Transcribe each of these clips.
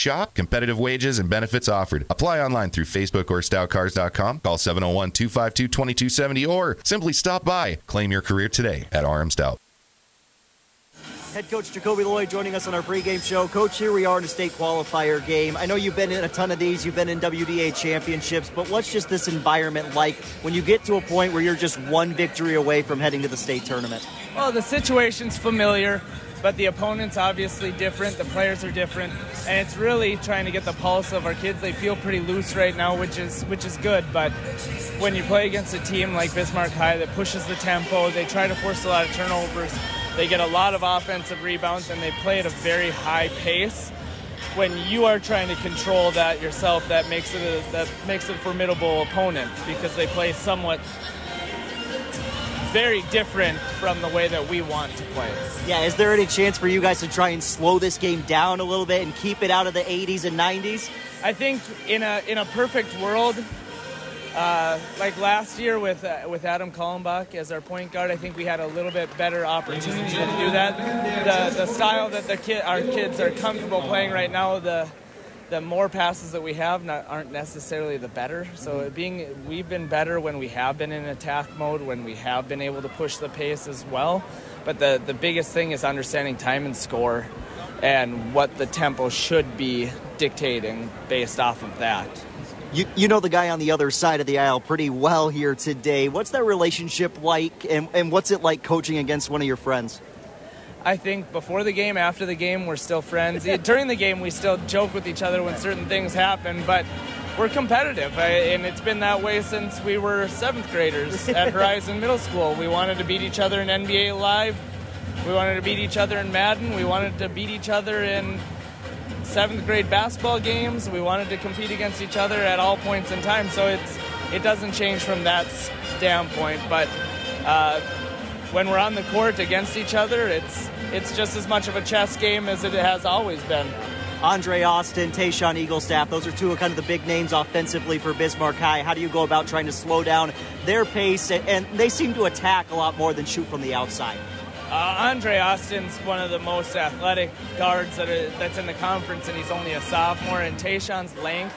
shop, competitive wages, and benefits offered. Apply online through Facebook or stoutcars.com. Call 701 252 2270 or simply stop by. Claim your career today at RM Stout. Head coach Jacoby Lloyd joining us on our pregame show. Coach, here we are in a state qualifier game. I know you've been in a ton of these, you've been in WDA championships, but what's just this environment like when you get to a point where you're just one victory away from heading to the state tournament? Well, the situation's familiar, but the opponent's obviously different, the players are different, and it's really trying to get the pulse of our kids. They feel pretty loose right now, which is which is good, but when you play against a team like Bismarck High that pushes the tempo, they try to force a lot of turnovers they get a lot of offensive rebounds and they play at a very high pace. When you are trying to control that yourself, that makes it a, that makes it a formidable opponent because they play somewhat very different from the way that we want to play. Yeah, is there any chance for you guys to try and slow this game down a little bit and keep it out of the 80s and 90s? I think in a in a perfect world, uh, like last year with uh, with Adam Kallenbach as our point guard, I think we had a little bit better opportunity to do that. The the style that the kid our kids are comfortable playing right now, the the more passes that we have not, aren't necessarily the better. So mm-hmm. being we've been better when we have been in attack mode, when we have been able to push the pace as well. But the the biggest thing is understanding time and score, and what the tempo should be dictating based off of that. You, you know the guy on the other side of the aisle pretty well here today. What's that relationship like, and, and what's it like coaching against one of your friends? I think before the game, after the game, we're still friends. During the game, we still joke with each other when certain things happen, but we're competitive, and it's been that way since we were seventh graders at Horizon Middle School. We wanted to beat each other in NBA Live. We wanted to beat each other in Madden. We wanted to beat each other in seventh grade basketball games. We wanted to compete against each other at all points in time, so it's it doesn't change from that standpoint. But uh, when we're on the court against each other, it's it's just as much of a chess game as it has always been. Andre Austin, Tayshawn Eaglestaff, those are two of kind of the big names offensively for Bismarck High. How do you go about trying to slow down their pace? And they seem to attack a lot more than shoot from the outside. Uh, Andre Austin's one of the most athletic guards that are, that's in the conference, and he's only a sophomore. And Tayshawn's length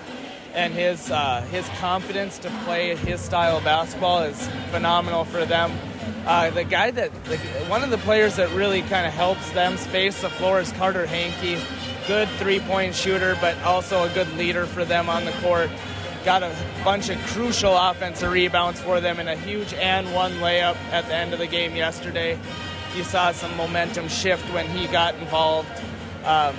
and his uh, his confidence to play his style of basketball is phenomenal for them. Uh, the guy that the, one of the players that really kind of helps them space the floor is Carter Hankey. Good three-point shooter, but also a good leader for them on the court. Got a bunch of crucial offensive rebounds for them and a huge and one layup at the end of the game yesterday you saw some momentum shift when he got involved. Um,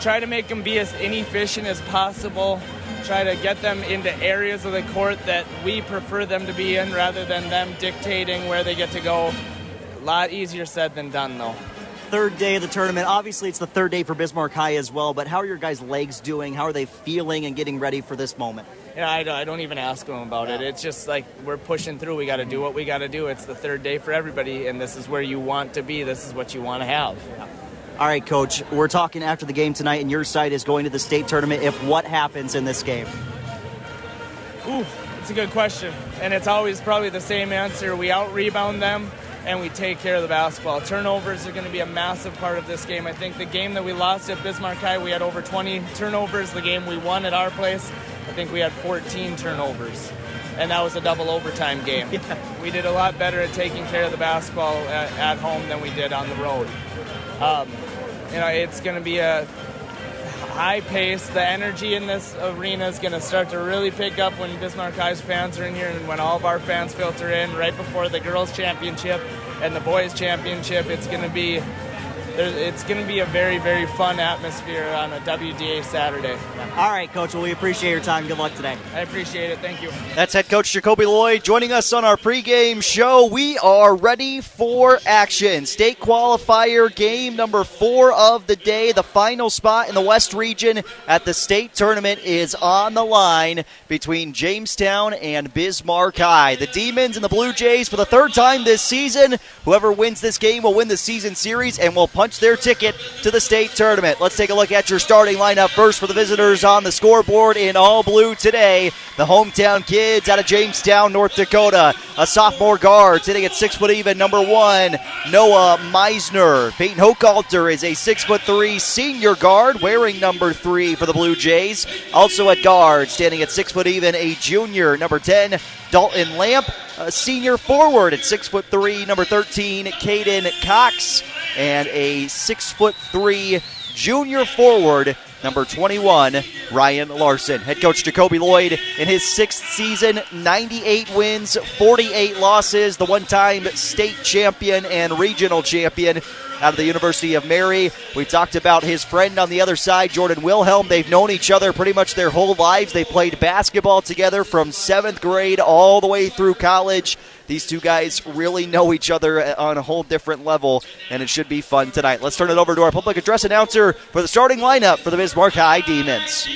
try to make him be as inefficient as possible. Try to get them into areas of the court that we prefer them to be in rather than them dictating where they get to go. A lot easier said than done, though. Third day of the tournament. Obviously, it's the third day for Bismarck High as well, but how are your guys' legs doing? How are they feeling and getting ready for this moment? Yeah, I, I don't even ask them about it. It's just like we're pushing through. We got to do what we got to do. It's the third day for everybody, and this is where you want to be. This is what you want to have. All right, Coach. We're talking after the game tonight, and your side is going to the state tournament. If what happens in this game? Ooh, it's a good question, and it's always probably the same answer. We out rebound them and we take care of the basketball. Turnovers are going to be a massive part of this game. I think the game that we lost at Bismarck High, we had over 20 turnovers. The game we won at our place, I think we had 14 turnovers. And that was a double overtime game. Yeah. We did a lot better at taking care of the basketball at, at home than we did on the road. Um, you know, it's going to be a high pace. The energy in this arena is going to start to really pick up when Bismarck High's fans are in here and when all of our fans filter in right before the girls' championship and the boys' championship. It's going to be it's going to be a very, very fun atmosphere on a WDA Saturday. All right, Coach. Well, we appreciate your time. Good luck today. I appreciate it. Thank you. That's head coach Jacoby Lloyd joining us on our pregame show. We are ready for action. State qualifier game number four of the day. The final spot in the West region at the state tournament is on the line between Jamestown and Bismarck High. The Demons and the Blue Jays for the third time this season. Whoever wins this game will win the season series and will punch punch their ticket to the state tournament. Let's take a look at your starting lineup first for the visitors on the scoreboard in all blue today. The hometown kids out of Jamestown, North Dakota. A sophomore guard sitting at six foot even, number one, Noah Meisner. Peyton Hochhalter is a six foot three senior guard wearing number three for the Blue Jays. Also at guard, standing at six foot even, a junior, number 10, Dalton Lamp, a senior forward at six foot three, number 13, Caden Cox, and a six foot three junior forward, number 21, Ryan Larson. Head coach Jacoby Lloyd in his sixth season, 98 wins, 48 losses, the one time state champion and regional champion out of the University of Mary. We talked about his friend on the other side, Jordan Wilhelm. They've known each other pretty much their whole lives. They played basketball together from seventh grade all the way through college. These two guys really know each other uh, on a whole different level, and it should be fun tonight. Let's turn it over to our public address announcer for the starting lineup for the Bismarck High Demons.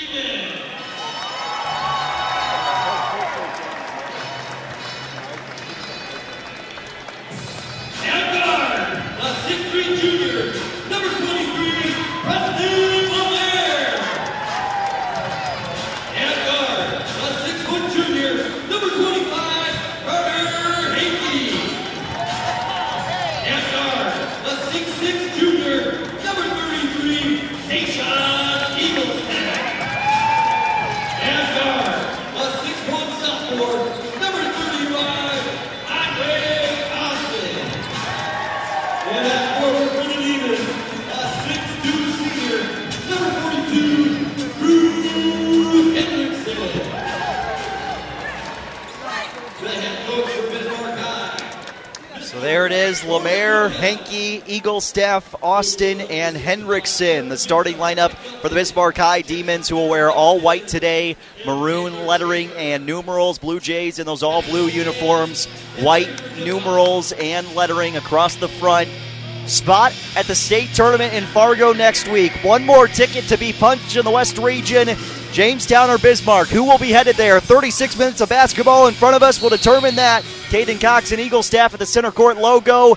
There it is Lemaire, Henke, Eaglestaff, Austin, and Hendrickson. The starting lineup for the Bismarck High Demons, who will wear all white today, maroon lettering and numerals. Blue Jays in those all blue uniforms, white numerals and lettering across the front. Spot at the state tournament in Fargo next week. One more ticket to be punched in the West region. Jamestown or Bismarck. Who will be headed there? 36 minutes of basketball in front of us will determine that. Caden Cox and Eaglestaff at the center court logo.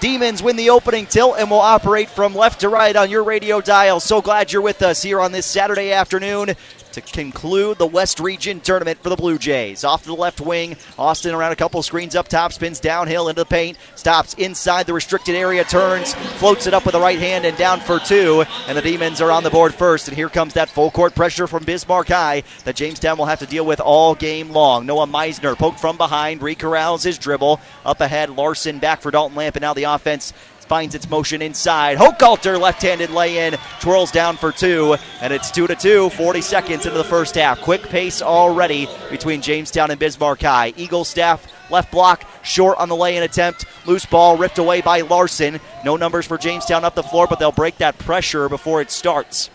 Demons win the opening tilt and will operate from left to right on your radio dial. So glad you're with us here on this Saturday afternoon to conclude the West Region tournament for the Blue Jays. Off to the left wing, Austin around a couple screens up top, spins downhill into the paint, stops inside the restricted area, turns, floats it up with the right hand and down for two. And the Demons are on the board first. And here comes that full court pressure from Bismarck High that Jamestown will have to deal with all game long. Noah Meisner poked from behind, recorrals his dribble. Up ahead, Larson back for Dalton Lamp, and now the offense finds its motion inside. Hochhalter left-handed lay-in, twirls down for two, and it's two to two. 40 seconds into the first half. Quick pace already between Jamestown and Bismarck High. Eaglestaff left block short on the lay-in attempt. Loose ball ripped away by Larson. No numbers for Jamestown up the floor, but they'll break that pressure before it starts.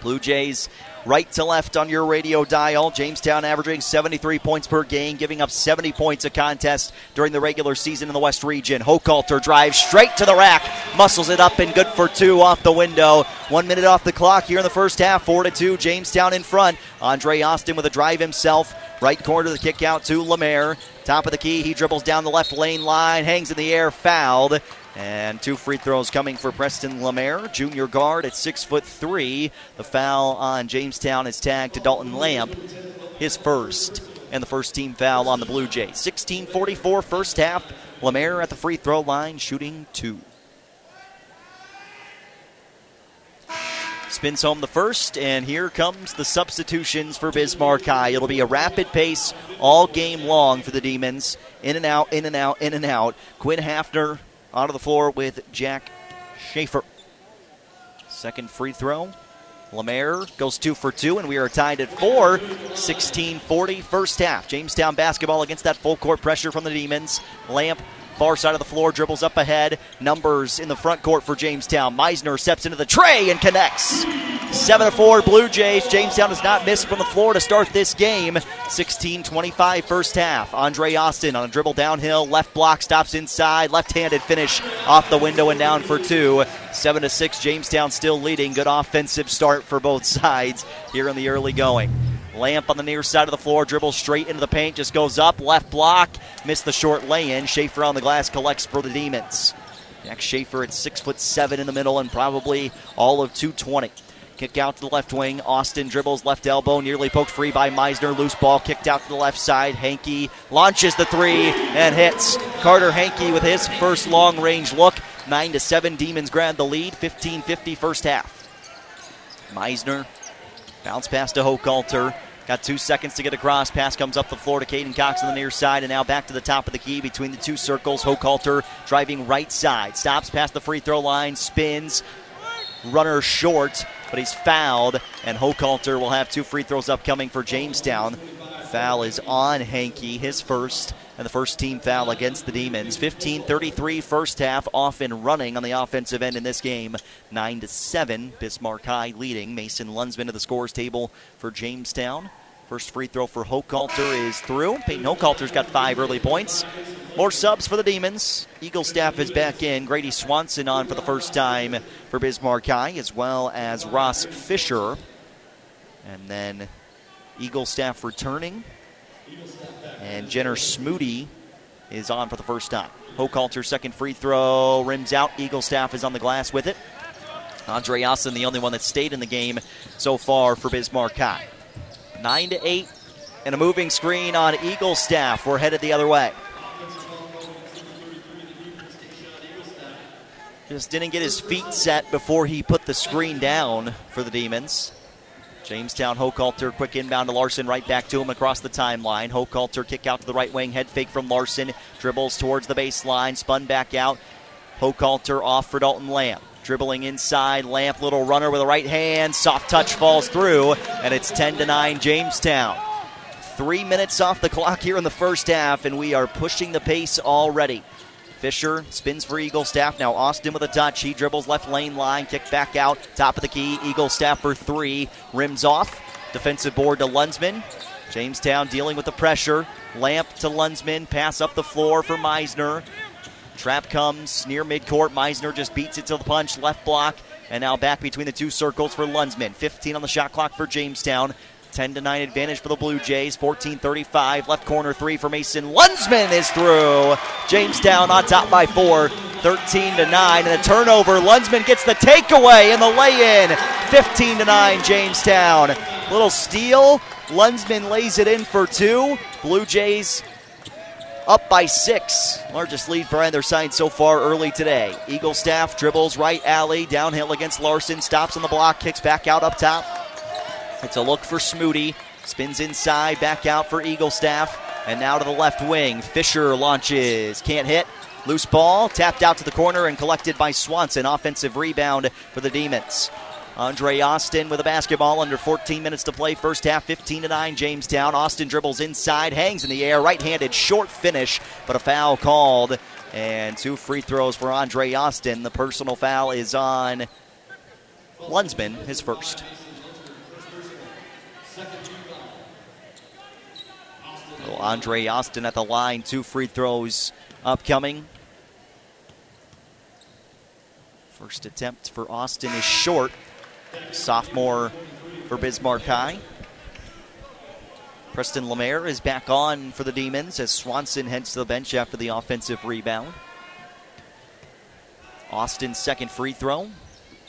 Blue Jays right to left on your radio dial. Jamestown averaging 73 points per game, giving up 70 points a contest during the regular season in the West region. Hochhalter drives straight to the rack, muscles it up, and good for two off the window. One minute off the clock here in the first half, four to two. Jamestown in front. Andre Austin with a drive himself. Right corner, the kick out to Lemaire. Top of the key, he dribbles down the left lane line, hangs in the air, fouled. And two free throws coming for Preston Lemaire, junior guard at six foot three. The foul on Jamestown is tagged to Dalton Lamp, his first, and the first team foul on the Blue Jays. 16:44 first half. Lemaire at the free throw line, shooting two. Spins home the first, and here comes the substitutions for Bismarck High. It'll be a rapid pace all game long for the Demons. In and out, in and out, in and out. Quinn Hafner onto the floor with Jack Schaefer. Second free throw. Lemaire goes two for two, and we are tied at four. 16 40 first half. Jamestown basketball against that full court pressure from the Demons. Lamp Far side of the floor, dribbles up ahead. Numbers in the front court for Jamestown. Meisner steps into the tray and connects. 7 to 4 Blue Jays. Jamestown has not missed from the floor to start this game. 16 25 first half. Andre Austin on a dribble downhill. Left block stops inside. Left handed finish off the window and down for two. 7 to 6. Jamestown still leading. Good offensive start for both sides here in the early going. Lamp on the near side of the floor, dribbles straight into the paint, just goes up, left block, missed the short lay in. Schaefer on the glass collects for the Demons. Max Schaefer at six foot seven in the middle and probably all of 220. Kick out to the left wing. Austin dribbles left elbow, nearly poked free by Meisner. Loose ball kicked out to the left side. Hankey launches the three and hits. Carter Hankey with his first long range look. 9 to 7. Demons grab the lead. 15 50 first half. Meisner bounce pass to Hochhalter. Got two seconds to get across. Pass comes up the floor to Caden Cox on the near side, and now back to the top of the key between the two circles. Hochhalter driving right side. Stops past the free throw line, spins. Runner short, but he's fouled, and Hochhalter will have two free throws upcoming for Jamestown. Foul is on Hankey, his first, and the first team foul against the Demons. 15 33 first half, off and running on the offensive end in this game. 9 to 7, Bismarck High leading. Mason Lunsman to the scores table for Jamestown. First free throw for Hochhalter is through. Peyton Hochhalter's got five early points. More subs for the Demons. Eaglestaff is back in. Grady Swanson on for the first time for Bismarck High, as well as Ross Fisher. And then Eaglestaff returning. And Jenner Smoody is on for the first time. Hochhalter second free throw rims out. Eaglestaff is on the glass with it. Andre Austin, the only one that stayed in the game so far for Bismarck High. 9 to 8 and a moving screen on Eaglestaff. We're headed the other way. Just didn't get his feet set before he put the screen down for the Demons. Jamestown Hochhalter, quick inbound to Larson, right back to him across the timeline. Hochhalter kick out to the right wing, head fake from Larson, dribbles towards the baseline, spun back out. Hochhalter off for Dalton Lamp. Dribbling inside, Lamp, little runner with a right hand, soft touch falls through, and it's 10 to 9 Jamestown. Three minutes off the clock here in the first half, and we are pushing the pace already. Fisher spins for Eaglestaff. Now Austin with a touch. He dribbles left lane line, kick back out, top of the key. Eaglestaff for three, rims off. Defensive board to Lunsman. Jamestown dealing with the pressure. Lamp to Lunsman, pass up the floor for Meisner. Trap comes near midcourt. Meisner just beats it to the punch, left block, and now back between the two circles for Lunsman. 15 on the shot clock for Jamestown. 10 to 9 advantage for the Blue Jays. 14 35. Left corner three for Mason. Lunsman is through. Jamestown on top by four. 13 to 9. And a turnover. Lunsman gets the takeaway and the lay in. 15 to 9. Jamestown. Little steal. Lunsman lays it in for two. Blue Jays up by six. Largest lead for either side so far early today. Eaglestaff dribbles right alley, downhill against Larson, stops on the block, kicks back out up top. It's a look for Smoody. Spins inside, back out for Eaglestaff. And now to the left wing. Fisher launches. Can't hit. Loose ball, tapped out to the corner and collected by Swanson. Offensive rebound for the Demons. Andre Austin with a basketball under 14 minutes to play. First half, 15 to 9. Jamestown. Austin dribbles inside, hangs in the air, right-handed short finish, but a foul called. And two free throws for Andre Austin. The personal foul is on Lunsman, his first. So Andre Austin at the line, two free throws upcoming. First attempt for Austin is short. Sophomore for Bismarck High. Preston Lemaire is back on for the Demons as Swanson heads to the bench after the offensive rebound. Austin's second free throw.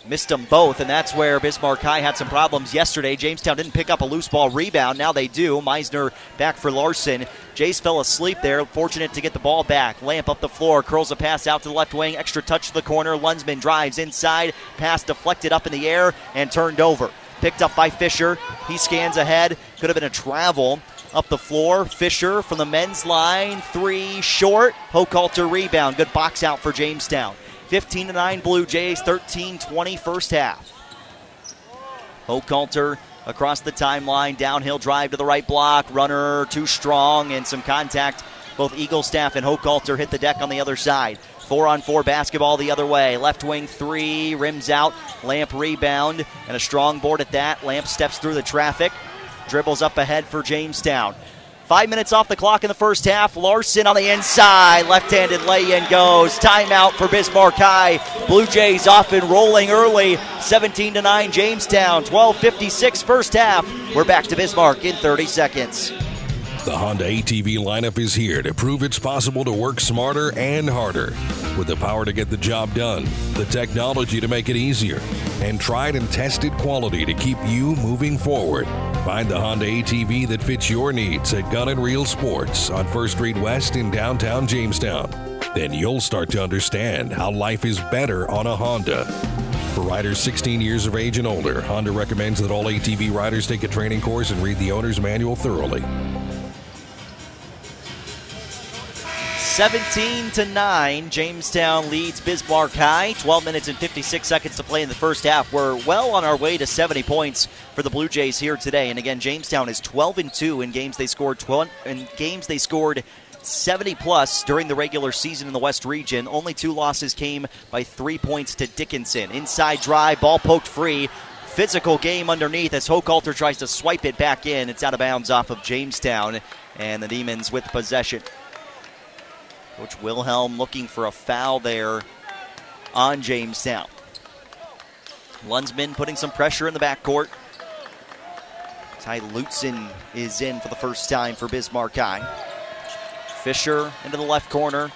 Missed them both, and that's where Bismarck High had some problems yesterday. Jamestown didn't pick up a loose ball rebound. Now they do. Meisner back for Larson. Jace fell asleep there. Fortunate to get the ball back. Lamp up the floor. Curls a pass out to the left wing. Extra touch to the corner. Lunsman drives inside. Pass deflected up in the air and turned over. Picked up by Fisher. He scans ahead. Could have been a travel. Up the floor, Fisher from the men's line, three short. Hochhalter rebound. Good box out for Jamestown. 15 to 9 Blue Jays, 13 20 first half. Hochhalter across the timeline, downhill drive to the right block, runner too strong, and some contact. Both Eaglestaff and Hochhalter hit the deck on the other side. Four on four basketball the other way. Left wing three, rims out. Lamp rebound, and a strong board at that. Lamp steps through the traffic, dribbles up ahead for Jamestown. Five minutes off the clock in the first half. Larson on the inside. Left handed lay in goes. Timeout for Bismarck High. Blue Jays off and rolling early. 17 to 9 Jamestown. 12.56 first half. We're back to Bismarck in 30 seconds. The Honda ATV lineup is here to prove it's possible to work smarter and harder. With the power to get the job done, the technology to make it easier, and tried and tested quality to keep you moving forward. Find the Honda ATV that fits your needs at Gun and Reel Sports on First Street West in downtown Jamestown. Then you'll start to understand how life is better on a Honda. For riders 16 years of age and older, Honda recommends that all ATV riders take a training course and read the owner's manual thoroughly. 17 to 9, Jamestown leads Bismarck High. 12 minutes and 56 seconds to play in the first half. We're well on our way to 70 points for the Blue Jays here today. And again, Jamestown is 12 and 2 in games they scored 12 in games they scored 70 plus during the regular season in the West region. Only two losses came by 3 points to Dickinson. Inside drive, ball poked free. Physical game underneath as Hochhalter tries to swipe it back in. It's out of bounds off of Jamestown, and the Demons with possession. Coach Wilhelm looking for a foul there on Jamestown. Lunsman putting some pressure in the backcourt. Ty Lutzen is in for the first time for Bismarck High. Fisher into the left corner.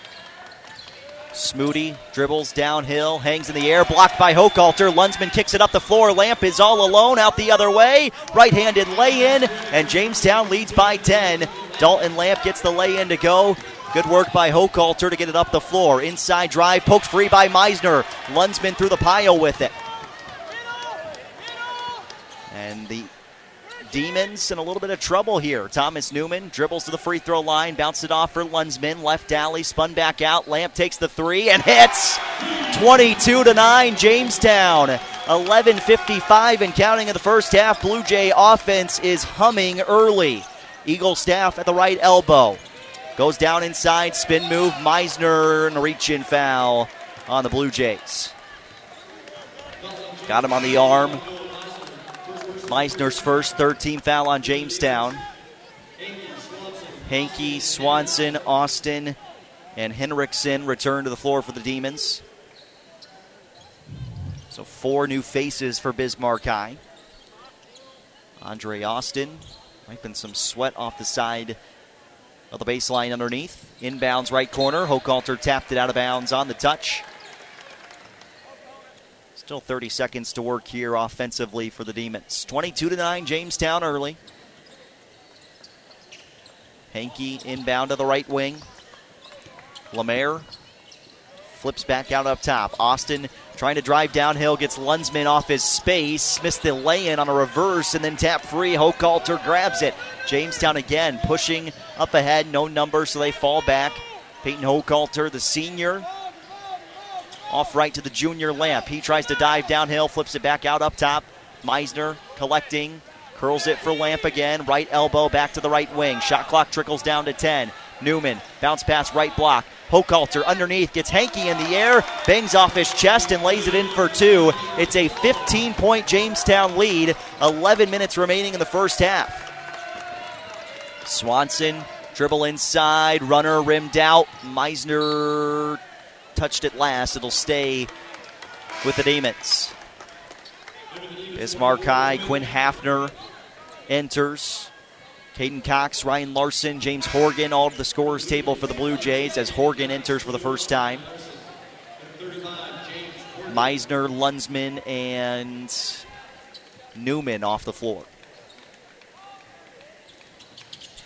Smoody dribbles downhill, hangs in the air, blocked by Hochhalter. Lunsman kicks it up the floor. Lamp is all alone out the other way. Right handed lay in, and Jamestown leads by 10. Dalton Lamp gets the lay in to go. Good work by Hochhalter to get it up the floor. Inside drive, poked free by Meisner. Lunsman through the pile with it. And the Demons in a little bit of trouble here. Thomas Newman dribbles to the free throw line, bounced it off for Lunsman. Left alley, spun back out. Lamp takes the three and hits. 22 to 9, Jamestown. 11:55 and counting in the first half. Blue Jay offense is humming early. Eaglestaff at the right elbow. Goes down inside, spin move, Meisner, and reach in foul on the Blue Jays. Got him on the arm. Meisner's first, third team foul on Jamestown. Hankey, Swanson, Austin, and Henriksen return to the floor for the Demons. So four new faces for Bismarck High. Andre Austin wiping some sweat off the side the baseline underneath. Inbounds right corner. Hochhalter tapped it out of bounds on the touch. Still 30 seconds to work here offensively for the Demons. 22 to 9, Jamestown early. Hankey inbound to the right wing. Lemaire flips back out up top. Austin trying to drive downhill, gets Lunsman off his space, missed the lay in on a reverse, and then tap free. Hochhalter grabs it. Jamestown again pushing up ahead, no number, so they fall back. Peyton Hochhalter, the senior, off right to the junior Lamp. He tries to dive downhill, flips it back out up top. Meisner collecting, curls it for Lamp again. Right elbow back to the right wing. Shot clock trickles down to 10. Newman bounce pass right block. Hochhalter underneath gets Hankey in the air, bangs off his chest and lays it in for two. It's a 15 point Jamestown lead. 11 minutes remaining in the first half. Swanson dribble inside, runner rimmed out. Meisner touched it last. It'll stay with the Demons. Bismarck High, Quinn Hafner enters. Caden Cox, Ryan Larson, James Horgan, all to the scorers table for the Blue Jays as Horgan enters for the first time. Meisner, Lunsman, and Newman off the floor.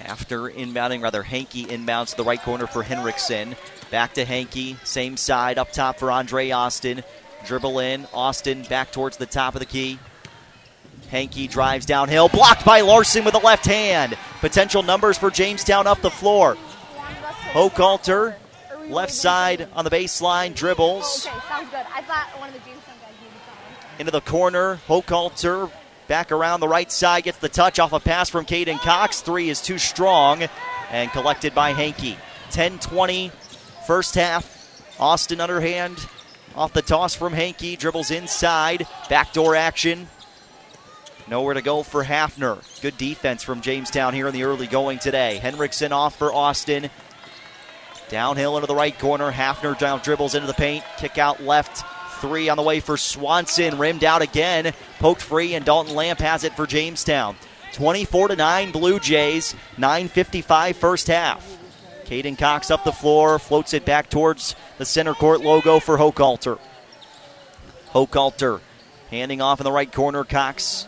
After inbounding, rather, Hankey inbounds to the right corner for Henriksen. Back to Hankey, same side, up top for Andre Austin. Dribble in, Austin back towards the top of the key. Hankey drives downhill, blocked by Larson with a left hand. Potential numbers for Jamestown up the floor. Hochhalter, left side on the baseline, dribbles. Okay, sounds good. I thought one of the Jamestown guys needed someone. Into the corner, Hochhalter back around the right side, gets the touch off a pass from Caden Cox. Three is too strong and collected by Hankey. 10 20, first half. Austin underhand off the toss from Hankey, dribbles inside, backdoor action. Nowhere to go for Hafner. Good defense from Jamestown here in the early going today. Henriksen off for Austin. Downhill into the right corner. Hafner down dribbles into the paint. Kick out left. Three on the way for Swanson. Rimmed out again. Poked free, and Dalton Lamp has it for Jamestown. 24 to 9 Blue Jays, 9.55 first half. Caden Cox up the floor, floats it back towards the center court logo for Hochhalter. Hochhalter handing off in the right corner, Cox.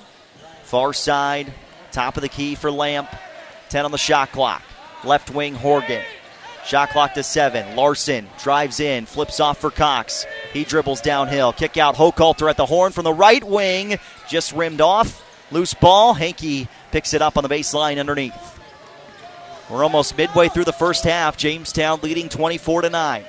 Far side, top of the key for Lamp. 10 on the shot clock. Left wing, Horgan. Shot clock to seven. Larson drives in, flips off for Cox. He dribbles downhill. Kick out Hochhalter at the horn from the right wing. Just rimmed off. Loose ball. Hankey picks it up on the baseline underneath. We're almost midway through the first half. Jamestown leading 24 to 9.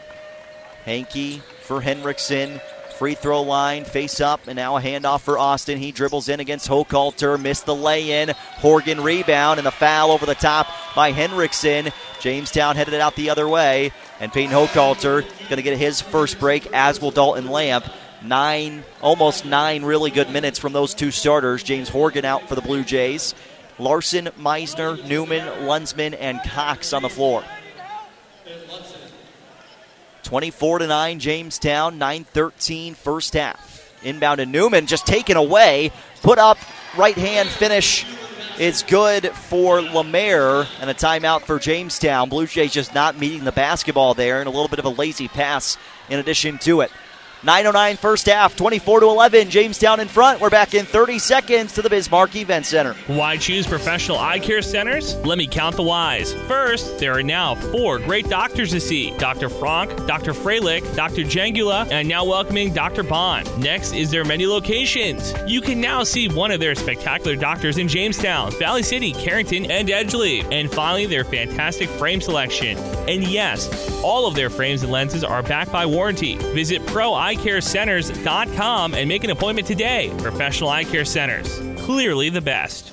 Hankey for Henriksen. Free throw line, face up, and now a handoff for Austin. He dribbles in against Hochhalter, missed the lay in. Horgan rebound, and the foul over the top by Henriksen. Jamestown headed it out the other way, and Peyton Hochhalter going to get his first break, as will Dalton Lamp. Nine, almost nine really good minutes from those two starters. James Horgan out for the Blue Jays. Larson, Meisner, Newman, Lunsman, and Cox on the floor. 24 to 9 Jamestown, 9-13 first half. Inbound to Newman, just taken away. Put up, right hand finish is good for Lemaire, and a timeout for Jamestown. Blue Jays just not meeting the basketball there, and a little bit of a lazy pass in addition to it. 909 first half, 24 to 11. Jamestown in front. We're back in 30 seconds to the Bismarck Event Center. Why choose professional eye care centers? Let me count the whys. First, there are now four great doctors to see Dr. Frank, Dr. Freilich, Dr. Jangula, and now welcoming Dr. Bond. Next is their many locations. You can now see one of their spectacular doctors in Jamestown, Valley City, Carrington, and Edgeley. And finally, their fantastic frame selection. And yes, all of their frames and lenses are backed by warranty. Visit Pro Eye eyecarecenters.com and make an appointment today. Professional Eye Care Centers, clearly the best.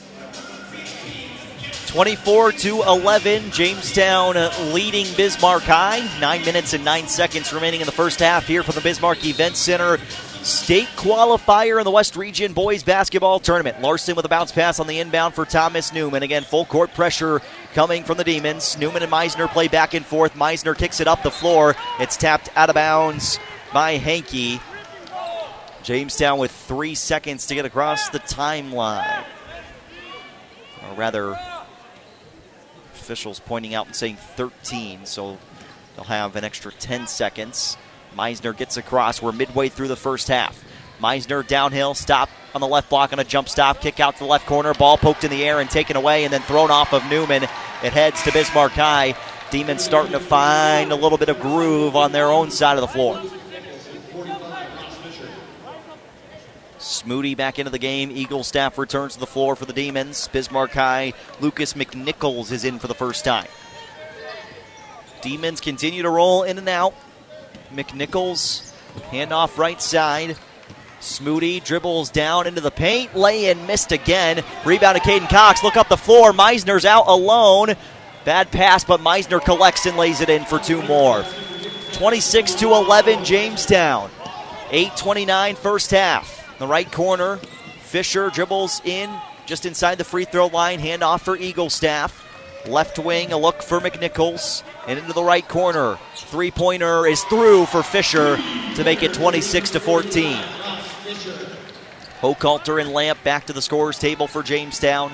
24 to 11, Jamestown leading Bismarck High. Nine minutes and nine seconds remaining in the first half here from the Bismarck Event Center. State qualifier in the West Region Boys Basketball Tournament. Larson with a bounce pass on the inbound for Thomas Newman. Again, full court pressure coming from the Demons. Newman and Meisner play back and forth. Meisner kicks it up the floor. It's tapped out of bounds by Hankey. Jamestown with three seconds to get across the timeline. Or rather, officials pointing out and saying 13, so they'll have an extra 10 seconds. Meisner gets across. We're midway through the first half. Meisner downhill, stop on the left block on a jump stop, kick out to the left corner, ball poked in the air and taken away and then thrown off of Newman. It heads to Bismarck High. Demons starting to find a little bit of groove on their own side of the floor. Smoody back into the game. Eaglestaff returns to the floor for the Demons. Bismarck High, Lucas McNichols is in for the first time. Demons continue to roll in and out. McNichols, handoff right side. Smoody dribbles down into the paint. Lay in, missed again. Rebound to Caden Cox. Look up the floor. Meisner's out alone. Bad pass, but Meisner collects and lays it in for two more. 26 to 11, Jamestown. 8:29 first half. The right corner, Fisher dribbles in just inside the free throw line. Handoff for Eaglestaff. Left wing, a look for McNichols. And into the right corner. Three pointer is through for Fisher to make it 26 to 14. Hochhalter and Lamp back to the scorer's table for Jamestown.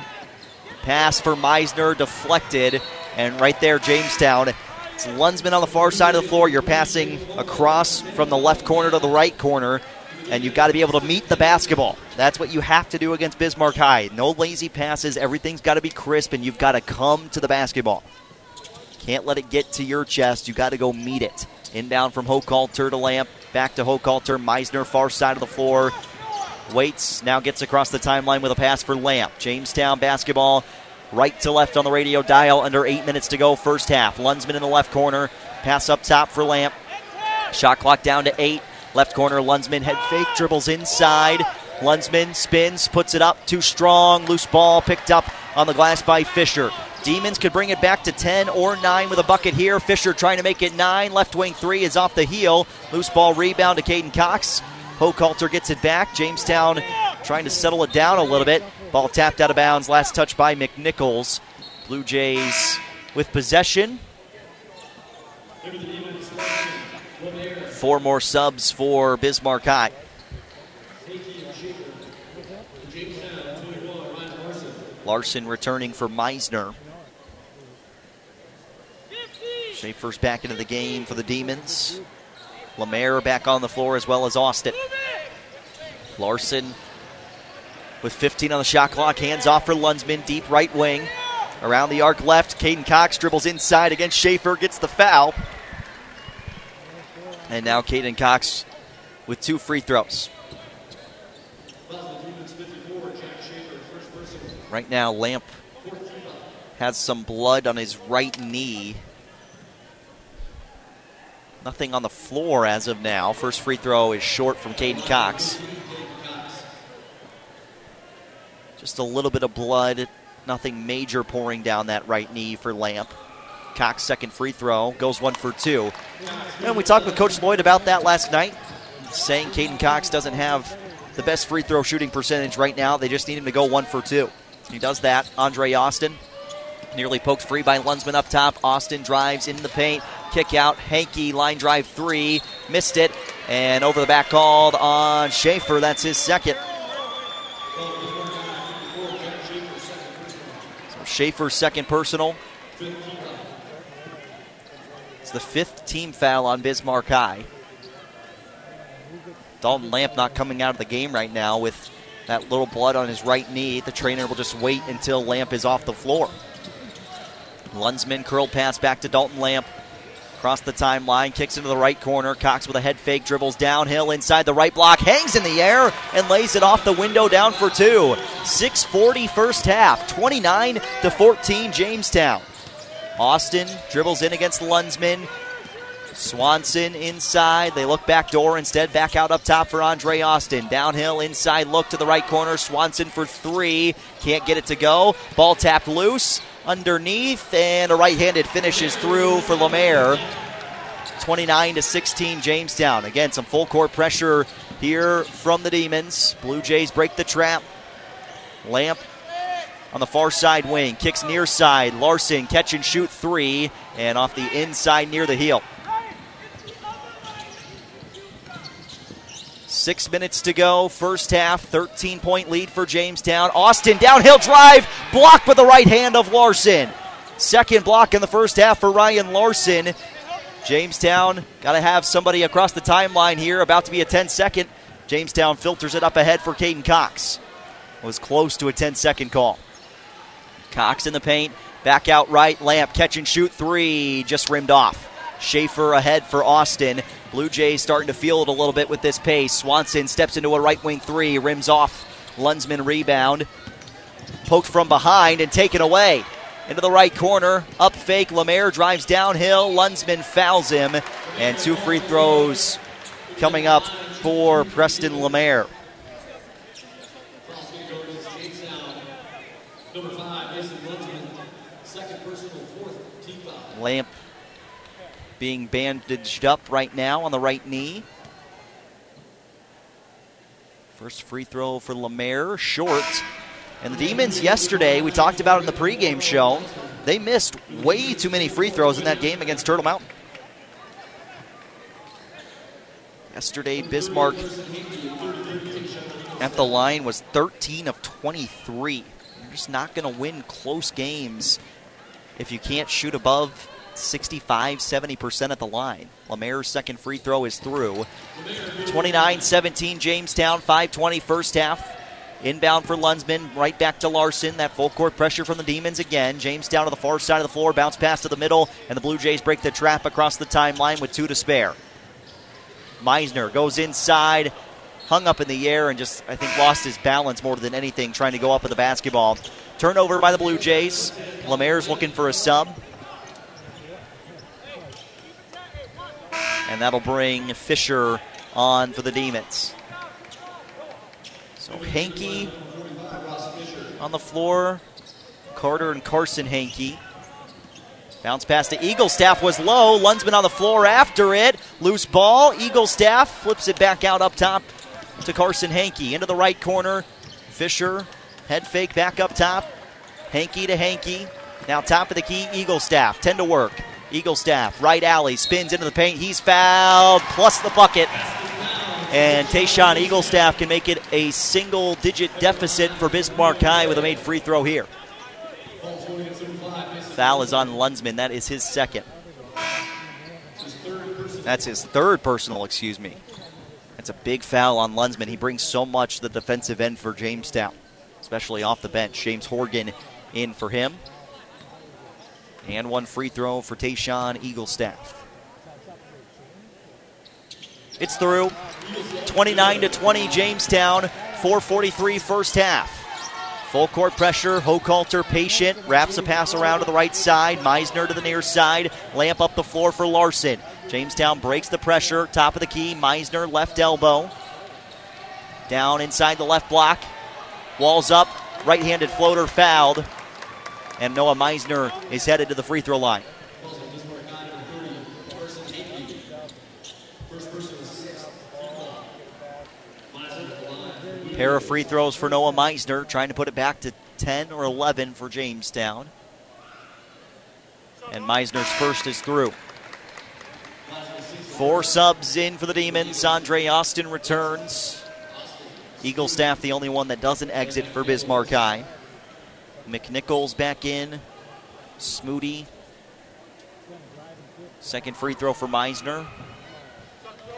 Pass for Meisner deflected. And right there, Jamestown. It's Lunsman on the far side of the floor. You're passing across from the left corner to the right corner and you've got to be able to meet the basketball. That's what you have to do against Bismarck High. No lazy passes. Everything's got to be crisp, and you've got to come to the basketball. Can't let it get to your chest. You've got to go meet it. Inbound from Hochhalter to Lamp. Back to Hochhalter. Meisner, far side of the floor. Waits, now gets across the timeline with a pass for Lamp. Jamestown basketball right to left on the radio dial. Under eight minutes to go, first half. Lunsman in the left corner. Pass up top for Lamp. Shot clock down to eight. Left corner, Lunsman head fake, dribbles inside. Lunsman spins, puts it up, too strong. Loose ball picked up on the glass by Fisher. Demons could bring it back to 10 or 9 with a bucket here. Fisher trying to make it 9. Left wing 3 is off the heel. Loose ball rebound to Caden Cox. Hochhalter gets it back. Jamestown trying to settle it down a little bit. Ball tapped out of bounds. Last touch by McNichols. Blue Jays with possession. Four more subs for Bismarck High. Larson returning for Meisner. Schaefer's back into the game for the Demons. Lemaire back on the floor as well as Austin. Larson with 15 on the shot clock. Hands off for Lunsman, deep right wing. Around the arc left, Caden Cox dribbles inside against Schaefer, gets the foul. And now Caden Cox with two free throws. Right now, Lamp has some blood on his right knee. Nothing on the floor as of now. First free throw is short from Caden Cox. Just a little bit of blood. Nothing major pouring down that right knee for Lamp. Cox second free throw goes one for two. And we talked with Coach Lloyd about that last night, saying Caden Cox doesn't have the best free throw shooting percentage right now. They just need him to go one for two. He does that. Andre Austin nearly poked free by Lunsman up top. Austin drives in the paint, kick out. Hankey line drive three, missed it, and over the back called on Schaefer. That's his second. So Schaefer's second personal. The fifth team foul on Bismarck High. Dalton Lamp not coming out of the game right now with that little blood on his right knee. The trainer will just wait until Lamp is off the floor. Lunsman curl pass back to Dalton Lamp. Across the timeline, kicks into the right corner. Cox with a head fake, dribbles downhill inside the right block, hangs in the air, and lays it off the window down for two. 6:40 first half, 29 to 14, Jamestown. Austin dribbles in against Lunsman. Swanson inside. They look back door instead. Back out up top for Andre Austin. Downhill inside look to the right corner. Swanson for three. Can't get it to go. Ball tapped loose underneath, and a right-handed finishes through for Lemaire. 29 to 16, Jamestown. Again, some full court pressure here from the Demons. Blue Jays break the trap. Lamp on the far side wing, kicks near side. Larson catch and shoot three, and off the inside near the heel. Six minutes to go, first half, 13 point lead for Jamestown. Austin downhill drive, blocked with the right hand of Larson. Second block in the first half for Ryan Larson. Jamestown got to have somebody across the timeline here, about to be a 10 second. Jamestown filters it up ahead for Caden Cox. Was close to a 10 second call. Cox in the paint, back out right, Lamp catch and shoot three, just rimmed off. Schaefer ahead for Austin. Blue Jays starting to feel it a little bit with this pace. Swanson steps into a right wing three, rims off. Lunsman rebound. Poked from behind and taken away. Into the right corner. Up fake. Lemaire drives downhill. Lunsman fouls him. And two free throws coming up for Preston Lemaire. Lamp being bandaged up right now on the right knee. First free throw for Lemaire, short. And the Demons yesterday, we talked about in the pregame show, they missed way too many free throws in that game against Turtle Mountain. Yesterday, Bismarck at the line was 13 of 23. You're just not going to win close games if you can't shoot above 65, 70% at the line. Lemaire's second free throw is through. 29 17, Jamestown, 520 first half. Inbound for Lunsman, right back to Larson. That full court pressure from the Demons again. Jamestown to the far side of the floor, bounce pass to the middle, and the Blue Jays break the trap across the timeline with two to spare. Meisner goes inside, hung up in the air, and just, I think, lost his balance more than anything trying to go up with the basketball. Turnover by the Blue Jays. Lemaire's looking for a sub. And that'll bring Fisher on for the Demons. So Hankey on the floor. Carter and Carson Hankey. Bounce pass to Eaglestaff was low. Lunsman on the floor after it. Loose ball. Eaglestaff flips it back out up top to Carson Hankey. Into the right corner. Fisher. Head fake back up top. Hankey to Hankey. Now top of the key. Eaglestaff. 10 to work. Eaglestaff, right alley, spins into the paint. He's fouled, plus the bucket. And Tayshawn Eaglestaff can make it a single digit deficit for Bismarck High with a made free throw here. Foul is on Lunsman. That is his second. That's his third personal, excuse me. That's a big foul on Lunsman. He brings so much to the defensive end for Jamestown, especially off the bench. James Horgan in for him. And one free throw for Tayshawn Eaglestaff. It's through. 29 to 20, Jamestown. 4:43 first half. Full court pressure. Hochhalter patient. Wraps a pass around to the right side. Meisner to the near side. Lamp up the floor for Larson. Jamestown breaks the pressure. Top of the key. Meisner left elbow. Down inside the left block. Walls up. Right handed floater fouled. And Noah Meisner is headed to the free throw line. Pair of free throws for Noah Meisner, trying to put it back to 10 or 11 for Jamestown. And Meisner's first is through. Four subs in for the Demons. Andre Austin returns. Eaglestaff, the only one that doesn't exit for Bismarck High. McNichols back in. Smoody. Second free throw for Meisner.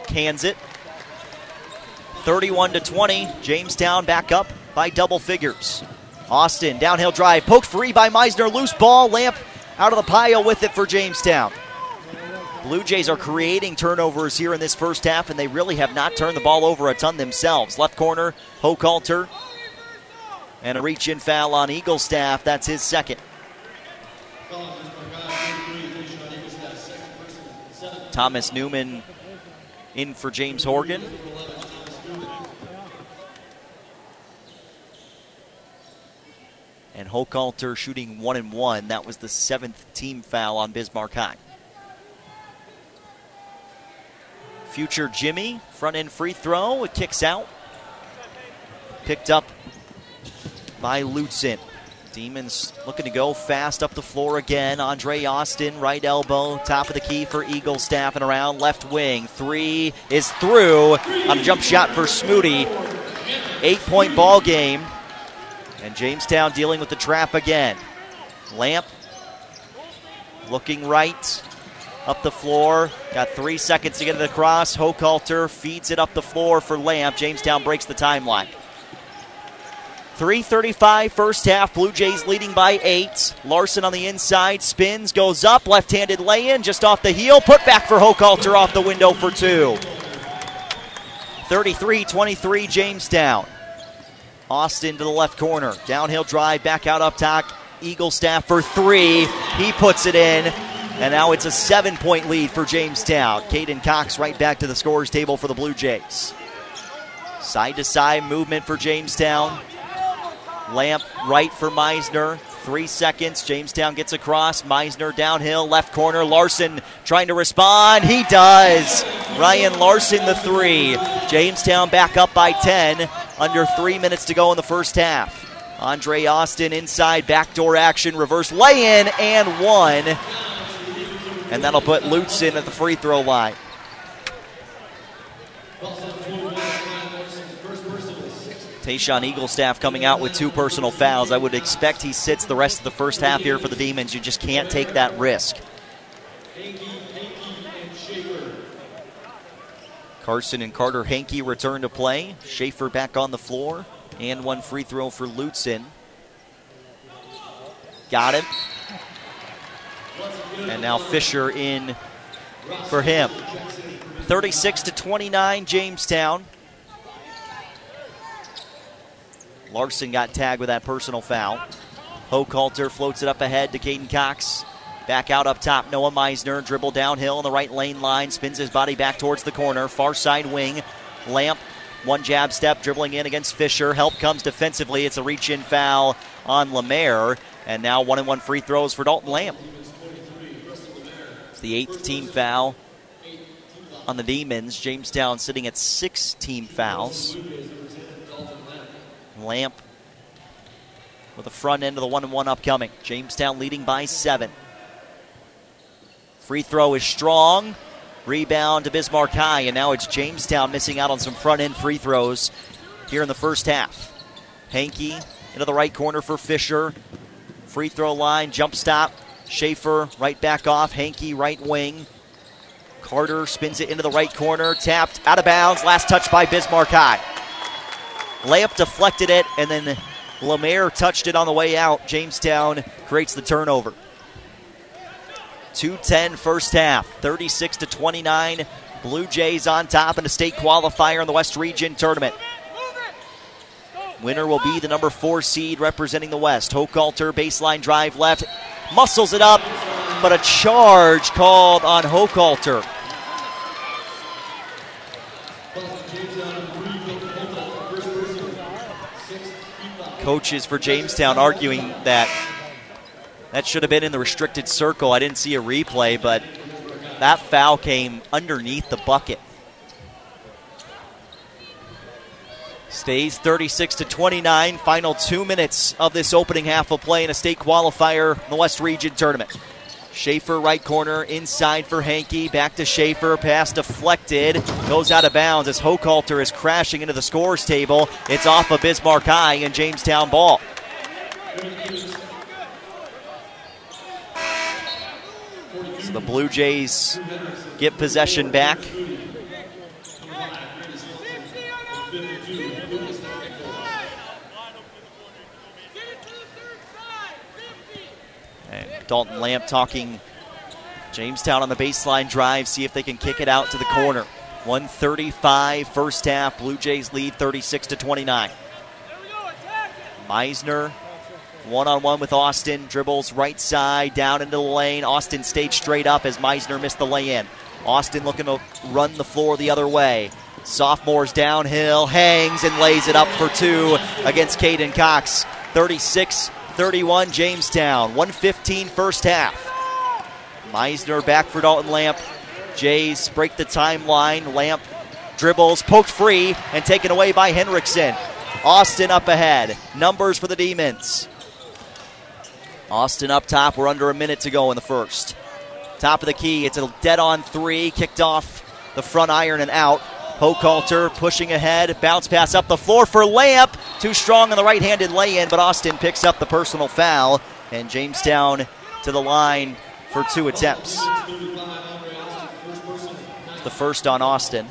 Cans it. 31 to 20. Jamestown back up by double figures. Austin downhill drive, poked free by Meisner. Loose ball, Lamp out of the pile with it for Jamestown. Blue Jays are creating turnovers here in this first half, and they really have not turned the ball over a ton themselves. Left corner, Hochhalter. And a reach in foul on Eaglestaff. That's his second. Thomas Newman in for James Horgan. And Hochhalter shooting one and one. That was the seventh team foul on Bismarck High. Future Jimmy, front end free throw. It kicks out. Picked up by Lutzen. Demons looking to go fast up the floor again. Andre Austin, right elbow, top of the key for Eaglestaff and around left wing. Three is through on a jump shot for Smoody. Eight point ball game. And Jamestown dealing with the trap again. Lamp looking right up the floor. Got three seconds to get it across. Hochhalter feeds it up the floor for Lamp. Jamestown breaks the timeline. 335 first half. Blue Jays leading by eight. Larson on the inside. Spins, goes up. Left handed lay in just off the heel. Put back for Hochhalter off the window for two. 33 23 Jamestown. Austin to the left corner. Downhill drive, back out up top. Eaglestaff for three. He puts it in. And now it's a seven point lead for Jamestown. Caden Cox right back to the scorers table for the Blue Jays. Side to side movement for Jamestown. Lamp right for Meisner. Three seconds. Jamestown gets across. Meisner downhill, left corner. Larson trying to respond. He does. Ryan Larson, the three. Jamestown back up by 10. Under three minutes to go in the first half. Andre Austin inside, backdoor action, reverse lay in, and one. And that'll put Lutzen at the free throw line. Tayshawn Eaglestaff coming out with two personal fouls. I would expect he sits the rest of the first half here for the Demons. You just can't take that risk. Carson and Carter Hankey return to play. Schaefer back on the floor. And one free throw for Lutzen. Got him. And now Fisher in for him. 36 to 29, Jamestown. Larson got tagged with that personal foul. Hochhalter floats it up ahead to Caden Cox. Back out up top, Noah Meisner. Dribble downhill in the right lane line. Spins his body back towards the corner. Far side wing. Lamp, one jab step, dribbling in against Fisher. Help comes defensively. It's a reach in foul on Lemaire. And now one and one free throws for Dalton Lamp. It's the eighth team foul on the Demons. Jamestown sitting at six team fouls. Lamp with the front end of the one and one upcoming. Jamestown leading by seven. Free throw is strong. Rebound to Bismarck High, and now it's Jamestown missing out on some front end free throws here in the first half. Hankey into the right corner for Fisher. Free throw line, jump stop. Schaefer right back off. Hankey right wing. Carter spins it into the right corner, tapped out of bounds. Last touch by Bismarck High. Layup deflected it, and then Lemaire touched it on the way out. Jamestown creates the turnover. 210 first half, 36 to 29. Blue Jays on top in a state qualifier in the West Region tournament. Winner will be the number four seed representing the West. Hochhalter, baseline drive left, muscles it up, but a charge called on Hochhalter. Coaches for Jamestown arguing that that should have been in the restricted circle. I didn't see a replay, but that foul came underneath the bucket. Stays 36 to 29. Final two minutes of this opening half of play in a state qualifier in the West Region tournament. Schaefer right corner inside for Hankey. Back to Schaefer. Pass deflected. Goes out of bounds as Hochhalter is crashing into the scores table. It's off of Bismarck High and Jamestown ball. So the Blue Jays get possession back. Dalton Lamp talking Jamestown on the baseline drive, see if they can kick it out to the corner. 135 first half, Blue Jays lead 36 to 29. Meisner one on one with Austin, dribbles right side down into the lane. Austin stayed straight up as Meisner missed the lay in. Austin looking to run the floor the other way. Sophomores downhill, hangs and lays it up for two against Caden Cox. 36 31 Jamestown. 115 first half. Meisner back for Dalton Lamp. Jays break the timeline. Lamp dribbles, poked free, and taken away by Henriksen. Austin up ahead. Numbers for the Demons. Austin up top. We're under a minute to go in the first. Top of the key. It's a dead on three. Kicked off the front iron and out. Hochhalter pushing ahead. Bounce pass up the floor for Lamp. Too strong on the right handed lay in, but Austin picks up the personal foul. And Jamestown to the line for two attempts. The first on Austin.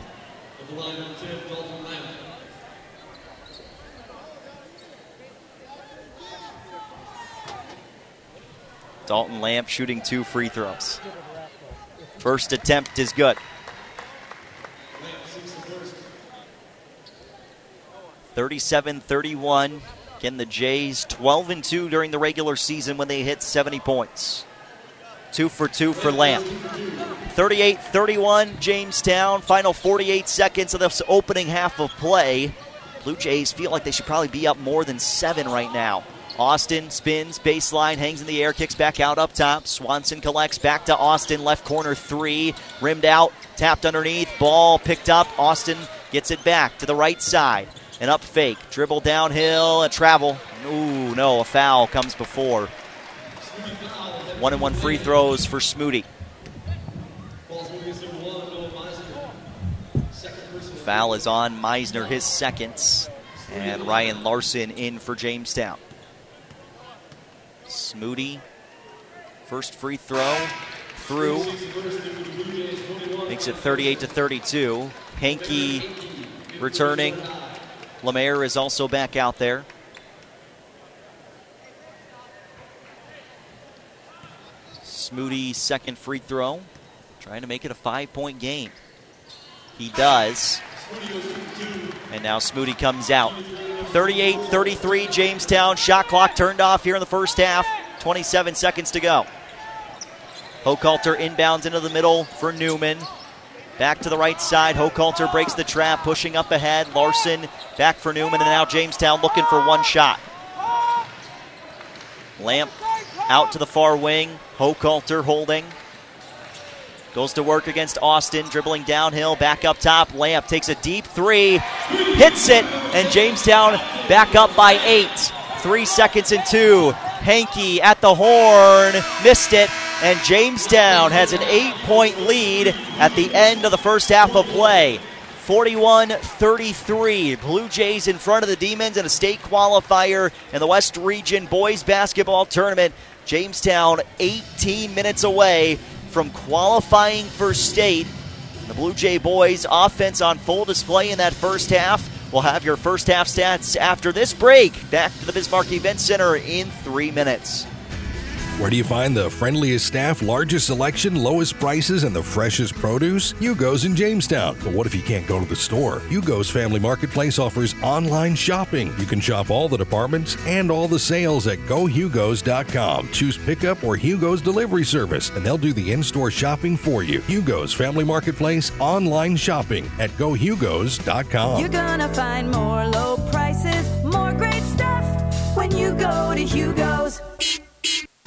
Dalton Lamp shooting two free throws. First attempt is good. 37 31. Again, the Jays 12 and 2 during the regular season when they hit 70 points. Two for two for Lamp. 38 31, Jamestown. Final 48 seconds of this opening half of play. Blue Jays feel like they should probably be up more than seven right now. Austin spins, baseline, hangs in the air, kicks back out up top. Swanson collects back to Austin, left corner three, rimmed out, tapped underneath, ball picked up. Austin gets it back to the right side. An up fake, dribble downhill, a travel. Ooh, no, a foul comes before. One and one free throws for Smoody. Foul is on Meisner, his seconds, and Ryan Larson in for Jamestown. Smoody, first free throw through, makes it 38 to 32. Hankey returning. Lemaire is also back out there. Smoody, second free throw, trying to make it a five point game. He does. And now Smoody comes out. 38 33, Jamestown. Shot clock turned off here in the first half. 27 seconds to go. Hochhalter inbounds into the middle for Newman. Back to the right side. Hochhalter breaks the trap, pushing up ahead. Larson back for Newman, and now Jamestown looking for one shot. Lamp out to the far wing. Hochhalter holding. Goes to work against Austin, dribbling downhill, back up top. Lamp takes a deep three, hits it, and Jamestown back up by eight. Three seconds and two. Hankey at the horn, missed it, and Jamestown has an eight point lead at the end of the first half of play. 41 33. Blue Jays in front of the Demons in a state qualifier in the West Region Boys Basketball Tournament. Jamestown 18 minutes away from qualifying for state. The Blue Jay boys offense on full display in that first half. We'll have your first half stats after this break. Back to the Bismarck Event Center in three minutes. Where do you find the friendliest staff, largest selection, lowest prices, and the freshest produce? Hugo's in Jamestown. But what if you can't go to the store? Hugo's Family Marketplace offers online shopping. You can shop all the departments and all the sales at gohugos.com. Choose pickup or Hugo's delivery service, and they'll do the in store shopping for you. Hugo's Family Marketplace online shopping at gohugos.com. You're gonna find more low prices, more great stuff when you go to Hugo's.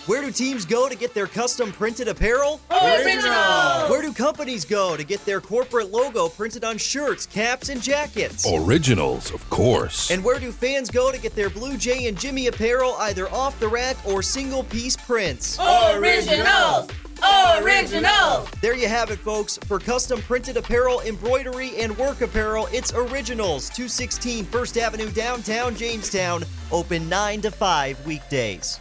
Where do teams go to get their custom printed apparel? Original! Where do companies go to get their corporate logo printed on shirts, caps, and jackets? Originals, of course. And where do fans go to get their Blue Jay and Jimmy apparel either off the rack or single piece prints? Originals! Originals! There you have it, folks. For custom printed apparel, embroidery, and work apparel, it's Originals, 216 First Avenue, downtown Jamestown. Open 9 to 5 weekdays.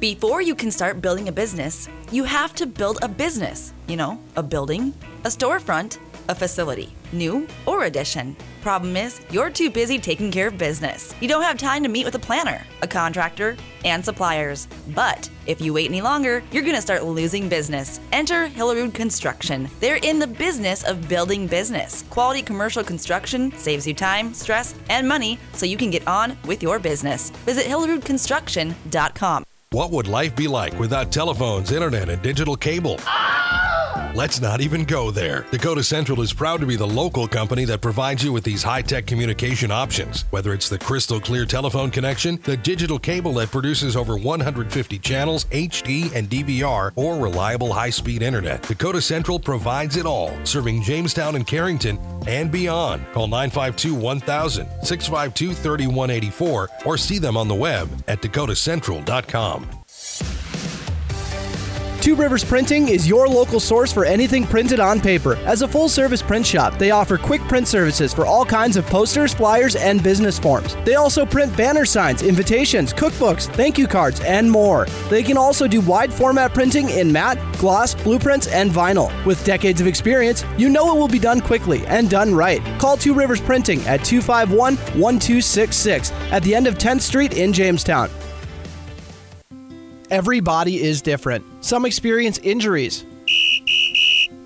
Before you can start building a business, you have to build a business. You know, a building, a storefront, a facility, new or addition. Problem is, you're too busy taking care of business. You don't have time to meet with a planner, a contractor, and suppliers. But if you wait any longer, you're going to start losing business. Enter Hillerud Construction. They're in the business of building business. Quality commercial construction saves you time, stress, and money so you can get on with your business. Visit hillerudconstruction.com. What would life be like without telephones, internet, and digital cable? Oh! Let's not even go there. Dakota Central is proud to be the local company that provides you with these high tech communication options. Whether it's the crystal clear telephone connection, the digital cable that produces over 150 channels, HD and DVR, or reliable high speed internet, Dakota Central provides it all, serving Jamestown and Carrington and beyond. Call 952 1000, 652 3184, or see them on the web at dakotacentral.com. Two Rivers Printing is your local source for anything printed on paper. As a full service print shop, they offer quick print services for all kinds of posters, flyers, and business forms. They also print banner signs, invitations, cookbooks, thank you cards, and more. They can also do wide format printing in matte, gloss, blueprints, and vinyl. With decades of experience, you know it will be done quickly and done right. Call Two Rivers Printing at 251 1266 at the end of 10th Street in Jamestown. Every body is different. Some experience injuries,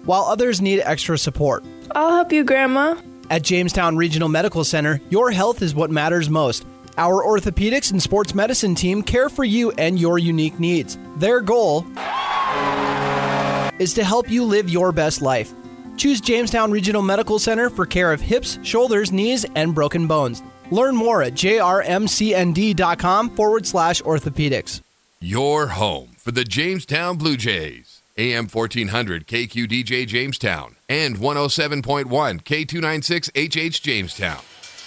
while others need extra support. I'll help you, Grandma. At Jamestown Regional Medical Center, your health is what matters most. Our orthopedics and sports medicine team care for you and your unique needs. Their goal is to help you live your best life. Choose Jamestown Regional Medical Center for care of hips, shoulders, knees, and broken bones. Learn more at jrmcnd.com forward slash orthopedics. Your home for the Jamestown Blue Jays. AM 1400 KQDJ Jamestown and 107.1 K296HH Jamestown.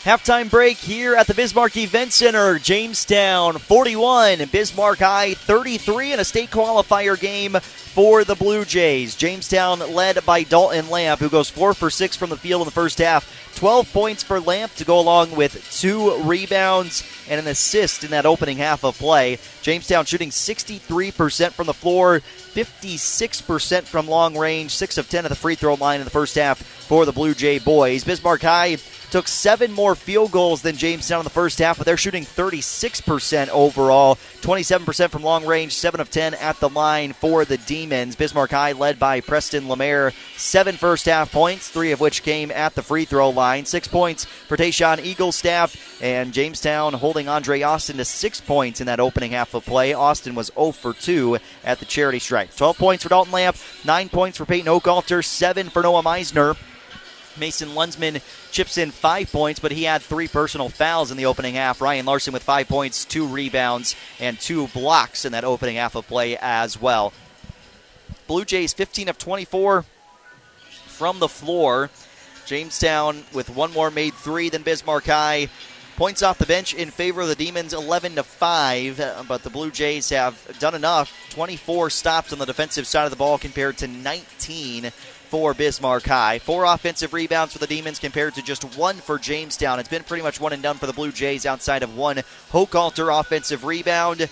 Halftime break here at the Bismarck Event Center. Jamestown 41, Bismarck High 33 in a state qualifier game for the Blue Jays. Jamestown led by Dalton Lamp, who goes 4 for 6 from the field in the first half. 12 points for Lamp to go along with two rebounds and an assist in that opening half of play. Jamestown shooting 63% from the floor, 56% from long range, 6 of 10 at the free throw line in the first half for the Blue Jay boys. Bismarck High took seven more field goals than Jamestown in the first half, but they're shooting 36% overall, 27% from long range, 7 of 10 at the line for the Demons. Bismarck High led by Preston Lemaire, seven first half points, three of which came at the free throw line. Six points for Tayshawn Eaglestaff, and Jamestown holding Andre Austin to six points in that opening half of play. Austin was 0 for 2 at the charity stripe. 12 points for Dalton Lamp, nine points for Peyton Hochhalter, seven for Noah Meisner. Mason Lunsman chips in five points, but he had three personal fouls in the opening half. Ryan Larson with five points, two rebounds, and two blocks in that opening half of play as well. Blue Jays 15 of 24 from the floor. Jamestown with one more made three than Bismarck High. Points off the bench in favor of the Demons 11 to 5, uh, but the Blue Jays have done enough. 24 stops on the defensive side of the ball compared to 19 for Bismarck High. Four offensive rebounds for the Demons compared to just one for Jamestown. It's been pretty much one and done for the Blue Jays outside of one Hochhalter offensive rebound.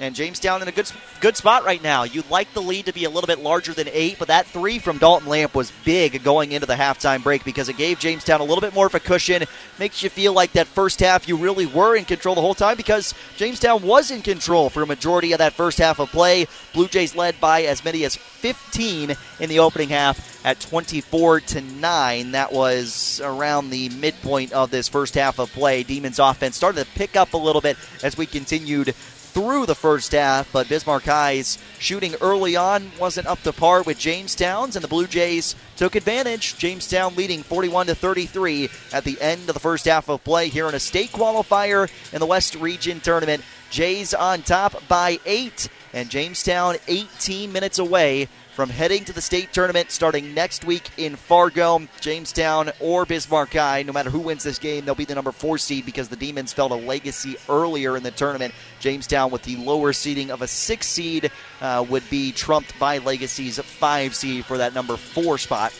And Jamestown in a good good spot right now. You'd like the lead to be a little bit larger than eight, but that three from Dalton Lamp was big going into the halftime break because it gave Jamestown a little bit more of a cushion. Makes you feel like that first half you really were in control the whole time because Jamestown was in control for a majority of that first half of play. Blue Jays led by as many as 15 in the opening half at 24 to 9. That was around the midpoint of this first half of play. Demons offense started to pick up a little bit as we continued through the first half, but Bismarck High's shooting early on wasn't up to par with Jamestown's, and the Blue Jays took advantage. Jamestown leading 41 to 33 at the end of the first half of play here in a state qualifier in the West Region tournament. Jays on top by eight, and Jamestown 18 minutes away from heading to the state tournament starting next week in Fargo, Jamestown, or Bismarck High. No matter who wins this game, they'll be the number four seed because the Demons fell to Legacy earlier in the tournament. Jamestown, with the lower seeding of a six seed, uh, would be trumped by Legacy's five seed for that number four spot.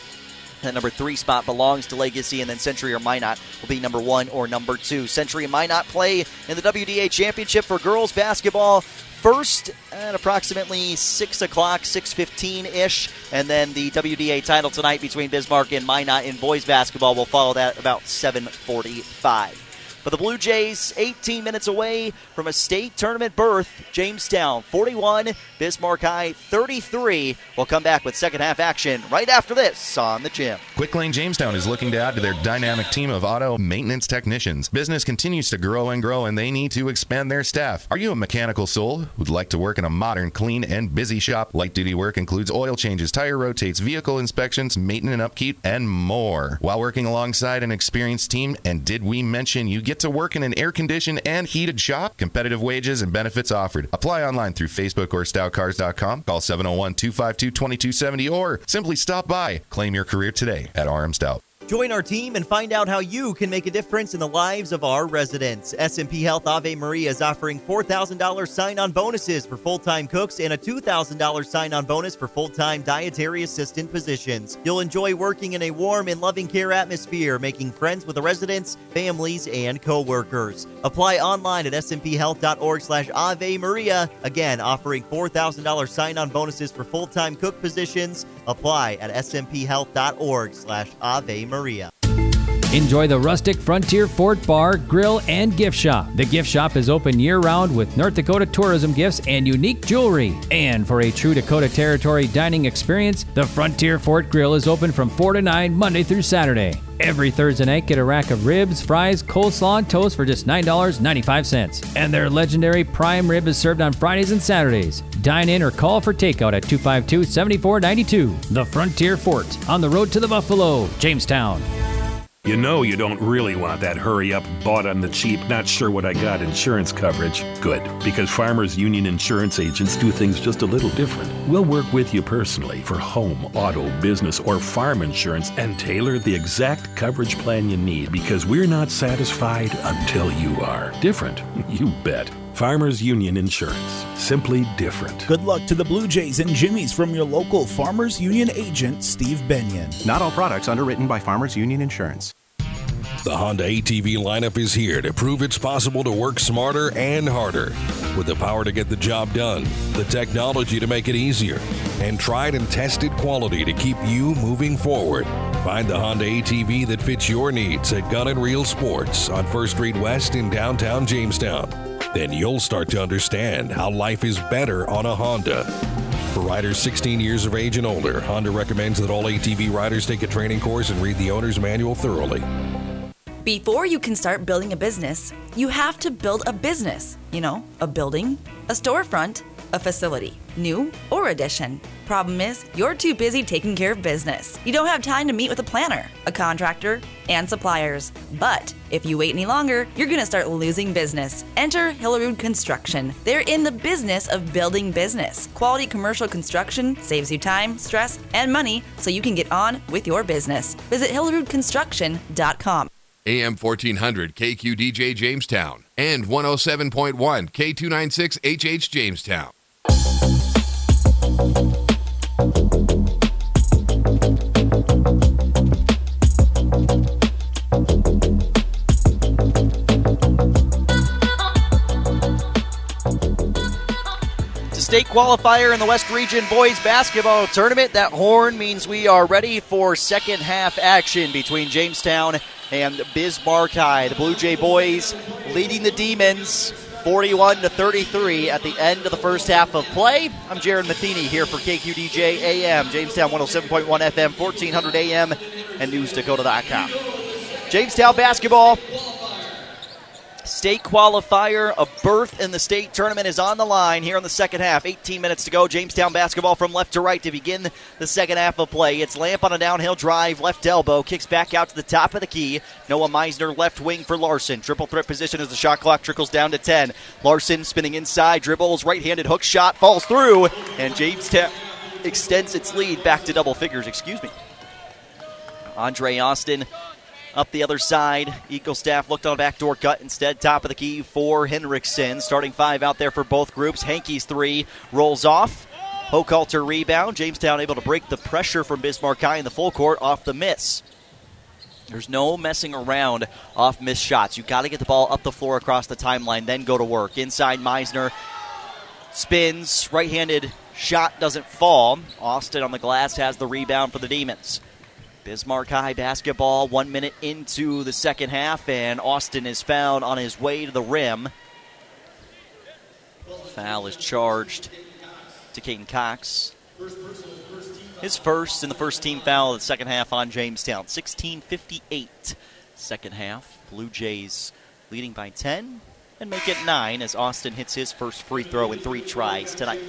That number three spot belongs to Legacy, and then Century or Minot will be number one or number two. Century and Minot play in the WDA Championship for girls basketball first at approximately 6 o'clock, 6.15-ish. And then the WDA title tonight between Bismarck and Minot in boys basketball will follow that about 7.45. But the Blue Jays, 18 minutes away from a state tournament berth. Jamestown, 41. Bismarck High, 33. We'll come back with second half action right after this on the gym. Quick Lane Jamestown is looking to add to their dynamic team of auto maintenance technicians. Business continues to grow and grow, and they need to expand their staff. Are you a mechanical soul who'd like to work in a modern, clean, and busy shop? Light duty work includes oil changes, tire rotates, vehicle inspections, maintenance and upkeep, and more. While working alongside an experienced team, and did we mention you get to work in an air conditioned and heated shop? Competitive wages and benefits offered. Apply online through Facebook or stoutcars.com. Call 701 252 2270 or simply stop by. Claim your career today at RM Stout. Join our team and find out how you can make a difference in the lives of our residents. SMP Health Ave Maria is offering $4,000 sign-on bonuses for full-time cooks and a $2,000 sign-on bonus for full-time dietary assistant positions. You'll enjoy working in a warm and loving care atmosphere, making friends with the residents, families, and co-workers. Apply online at smphealth.org slash Ave Maria. Again, offering $4,000 sign-on bonuses for full-time cook positions. Apply at smphealth.org slash Ave Maria. Enjoy the rustic Frontier Fort Bar, Grill, and Gift Shop. The gift shop is open year round with North Dakota tourism gifts and unique jewelry. And for a true Dakota Territory dining experience, the Frontier Fort Grill is open from 4 to 9 Monday through Saturday. Every Thursday night, get a rack of ribs, fries, coleslaw, and toast for just $9.95. And their legendary prime rib is served on Fridays and Saturdays. Dine in or call for takeout at 252 7492. The Frontier Fort, on the road to the Buffalo, Jamestown. You know you don't really want that hurry up, bought on the cheap, not sure what I got insurance coverage. Good, because Farmers Union insurance agents do things just a little different. We'll work with you personally for home, auto, business, or farm insurance and tailor the exact coverage plan you need because we're not satisfied until you are. Different, you bet. Farmers Union Insurance. Simply different. Good luck to the Blue Jays and Jimmys from your local Farmers Union agent, Steve Benyon. Not all products underwritten by Farmers Union Insurance. The Honda ATV lineup is here to prove it's possible to work smarter and harder. With the power to get the job done, the technology to make it easier, and tried and tested quality to keep you moving forward. Find the Honda ATV that fits your needs at Gun and Reel Sports on First Street West in downtown Jamestown. Then you'll start to understand how life is better on a Honda. For riders 16 years of age and older, Honda recommends that all ATV riders take a training course and read the owner's manual thoroughly. Before you can start building a business, you have to build a business. You know, a building, a storefront, a facility, new or addition. Problem is, you're too busy taking care of business. You don't have time to meet with a planner, a contractor, and suppliers. But if you wait any longer, you're going to start losing business. Enter Hillerud Construction. They're in the business of building business. Quality commercial construction saves you time, stress, and money so you can get on with your business. Visit hillerudconstruction.com. AM 1400 KQDJ Jamestown, and 107.1 K296 HH Jamestown. State qualifier in the West Region Boys Basketball Tournament. That horn means we are ready for second half action between Jamestown and Bismarck High. The Blue Jay boys leading the Demons 41 to 33 at the end of the first half of play. I'm Jared Matheny here for KQDJ AM, Jamestown 107.1 FM, 1400 AM, and NewsDakota.com. Jamestown basketball State qualifier, a berth in the state tournament is on the line here in the second half. 18 minutes to go. Jamestown basketball from left to right to begin the second half of play. It's Lamp on a downhill drive, left elbow, kicks back out to the top of the key. Noah Meisner left wing for Larson. Triple threat position as the shot clock trickles down to 10. Larson spinning inside, dribbles, right handed hook shot, falls through, and Jamestown extends its lead back to double figures, excuse me. Andre Austin up the other side. Eaglestaff looked on a backdoor cut instead. Top of the key for Henriksen. Starting five out there for both groups. Hankey's three rolls off. Hochhalter rebound. Jamestown able to break the pressure from Bismarck High in the full court off the miss. There's no messing around off missed shots. You've got to get the ball up the floor across the timeline, then go to work. Inside Meisner spins, right handed shot doesn't fall. Austin on the glass has the rebound for the Demons. Bismarck High basketball, one minute into the second half, and Austin is found on his way to the rim. Foul is charged to Caden Cox. His first and the first team foul of the second half on Jamestown. 16:58 second half. Blue Jays leading by 10 and make it 9 as Austin hits his first free throw in three tries tonight.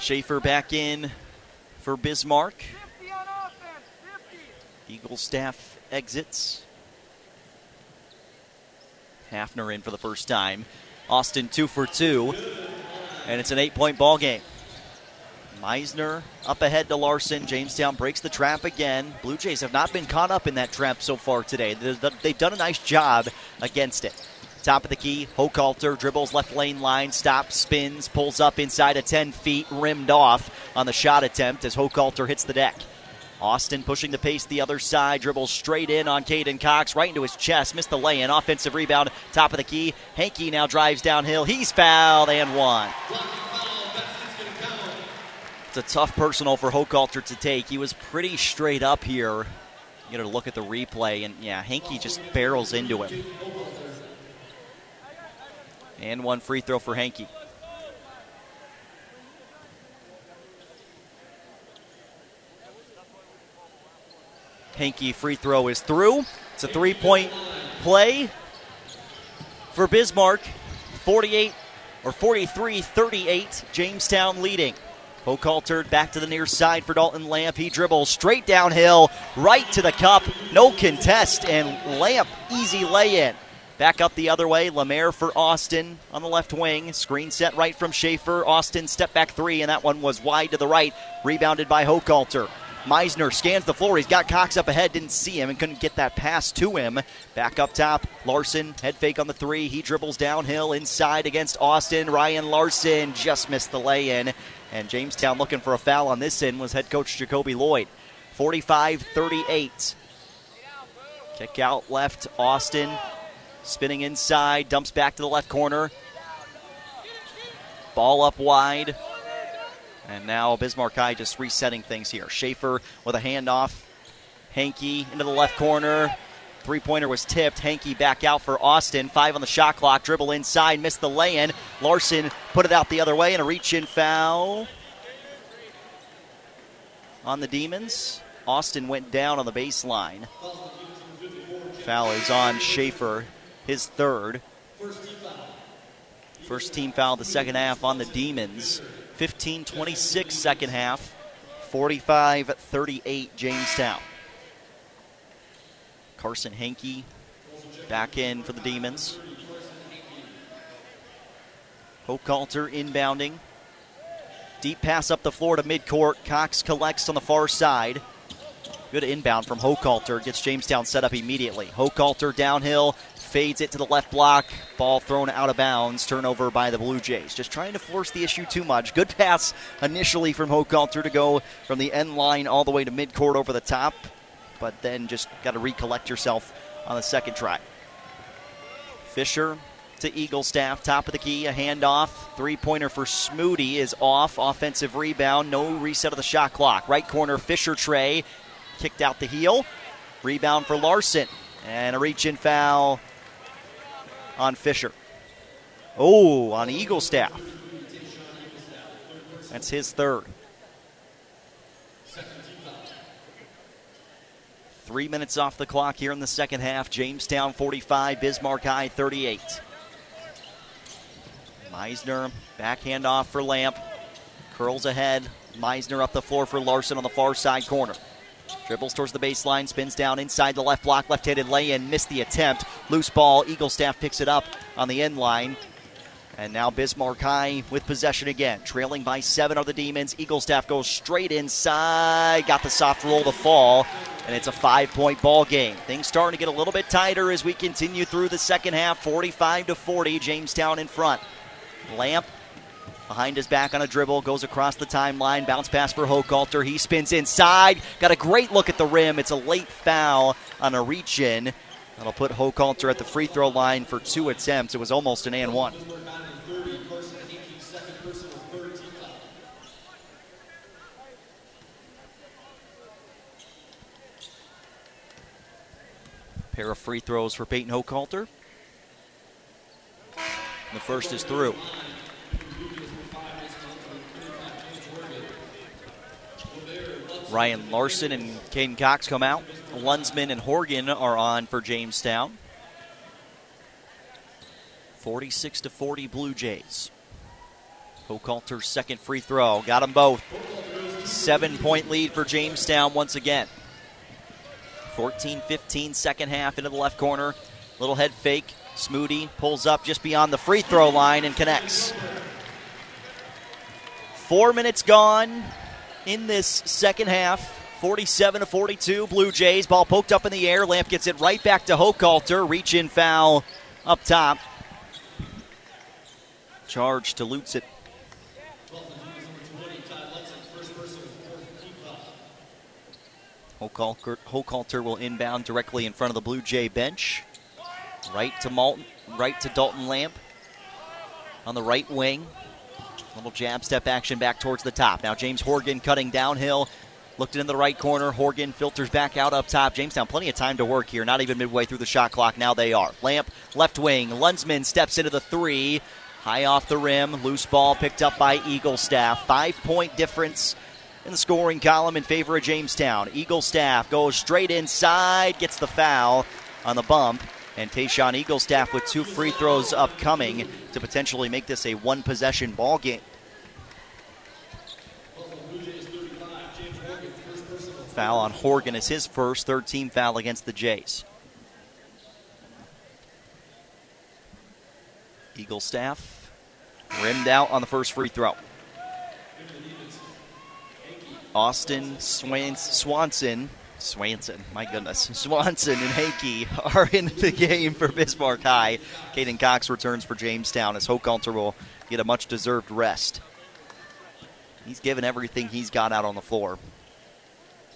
Schaefer back in for Bismarck. Eaglestaff exits. Hafner in for the first time. Austin two for two, and it's an eight-point ball game. Meisner up ahead to Larson. Jamestown breaks the trap again. Blue Jays have not been caught up in that trap so far today. They've done a nice job against it. Top of the key, Hochhalter dribbles left lane line, stops, spins, pulls up inside of 10 feet, rimmed off on the shot attempt as Hochhalter hits the deck. Austin pushing the pace the other side, dribbles straight in on Caden Cox, right into his chest, missed the lay in. Offensive rebound, top of the key. Hankey now drives downhill. He's fouled and one. It's a tough personal for Hochhalter to take. He was pretty straight up here. You know, to look at the replay, and yeah, Hankey just barrels into him. And one free throw for Hankey. Hankey free throw is through. It's a three point play for Bismarck. 48 or 43 38, Jamestown leading. Hochhalter back to the near side for Dalton Lamp. He dribbles straight downhill, right to the cup. No contest, and Lamp, easy lay in. Back up the other way, Lemaire for Austin on the left wing. Screen set right from Schaefer. Austin step back three, and that one was wide to the right, rebounded by Hochhalter. Meisner scans the floor. He's got Cox up ahead, didn't see him and couldn't get that pass to him. Back up top, Larson, head fake on the three. He dribbles downhill inside against Austin. Ryan Larson just missed the lay in. And Jamestown looking for a foul on this end was head coach Jacoby Lloyd. 45 38. Kick out left, Austin spinning inside, dumps back to the left corner. Ball up wide. And now Bismarck High just resetting things here. Schaefer with a handoff. Hankey into the left corner. Three pointer was tipped. Hankey back out for Austin. Five on the shot clock. Dribble inside. Missed the lay in. Larson put it out the other way and a reach in foul on the Demons. Austin went down on the baseline. Foul is on Schaefer, his third. First team foul the second half on the Demons. 15 26 second half. 45 38 Jamestown. Carson Hankey back in for the Demons. Hochhalter inbounding. Deep pass up the floor to midcourt. Cox collects on the far side. Good inbound from Hochhalter. Gets Jamestown set up immediately. Hochhalter downhill, fades it to the left block. Ball thrown out of bounds. Turnover by the Blue Jays. Just trying to force the issue too much. Good pass initially from Hochhalter to go from the end line all the way to midcourt over the top, but then just got to recollect yourself on the second try. Fisher to Eaglestaff, top of the key, a handoff. Three pointer for Smoody is off. Offensive rebound, no reset of the shot clock. Right corner, Fisher Trey kicked out the heel. Rebound for Larson. And a reach in foul on Fisher. Oh, on Eaglestaff. That's his third. Three minutes off the clock here in the second half. Jamestown 45, Bismarck High 38. Meisner, backhand off for Lamp. Curls ahead. Meisner up the floor for Larson on the far side corner. Dribbles towards the baseline, spins down inside the left block, left handed lay in, missed the attempt. Loose ball, Eaglestaff picks it up on the end line. And now Bismarck High with possession again. Trailing by seven are the Demons. Eaglestaff goes straight inside. Got the soft roll to fall. And it's a five point ball game. Things starting to get a little bit tighter as we continue through the second half. 45 to 40. Jamestown in front. Lamp behind his back on a dribble, goes across the timeline, bounce pass for Hochhalter. He spins inside, got a great look at the rim. It's a late foul on a reach in. That'll put Hochhalter at the free throw line for two attempts. It was almost an and one. Pair of free throws for Peyton Hochhalter. The first is through. Ryan Larson and Caden Cox come out. Lunsman and Horgan are on for Jamestown. 46 to 40 Blue Jays. Hochhalter's second free throw. Got them both. Seven point lead for Jamestown once again. 14 15 second half into the left corner. Little head fake. Smoody pulls up just beyond the free throw line and connects. Four minutes gone in this second half. 47 to 42, Blue Jays. Ball poked up in the air. Lamp gets it right back to Hochhalter. Reach in foul up top. Charge dilutes it. Hochhalter, Hochhalter will inbound directly in front of the Blue Jay bench. Right to Malton, right to Dalton Lamp on the right wing. Little jab step action back towards the top. Now James Horgan cutting downhill. Looked it in the right corner. Horgan filters back out up top. Jamestown, plenty of time to work here. Not even midway through the shot clock. Now they are. Lamp, left wing. Lunsman steps into the three. High off the rim. Loose ball picked up by Eaglestaff. Five point difference in the scoring column in favor of Jamestown. Eaglestaff goes straight inside, gets the foul on the bump. And Tayshawn Eaglestaff with two free throws upcoming to potentially make this a one possession ball game. Foul on Horgan is his first, third team foul against the Jays. Eaglestaff rimmed out on the first free throw. Austin Swanson Swanson, my goodness. Swanson and Hankey are in the game for Bismarck High. Caden Cox returns for Jamestown as Hochhalter will get a much deserved rest. He's given everything he's got out on the floor.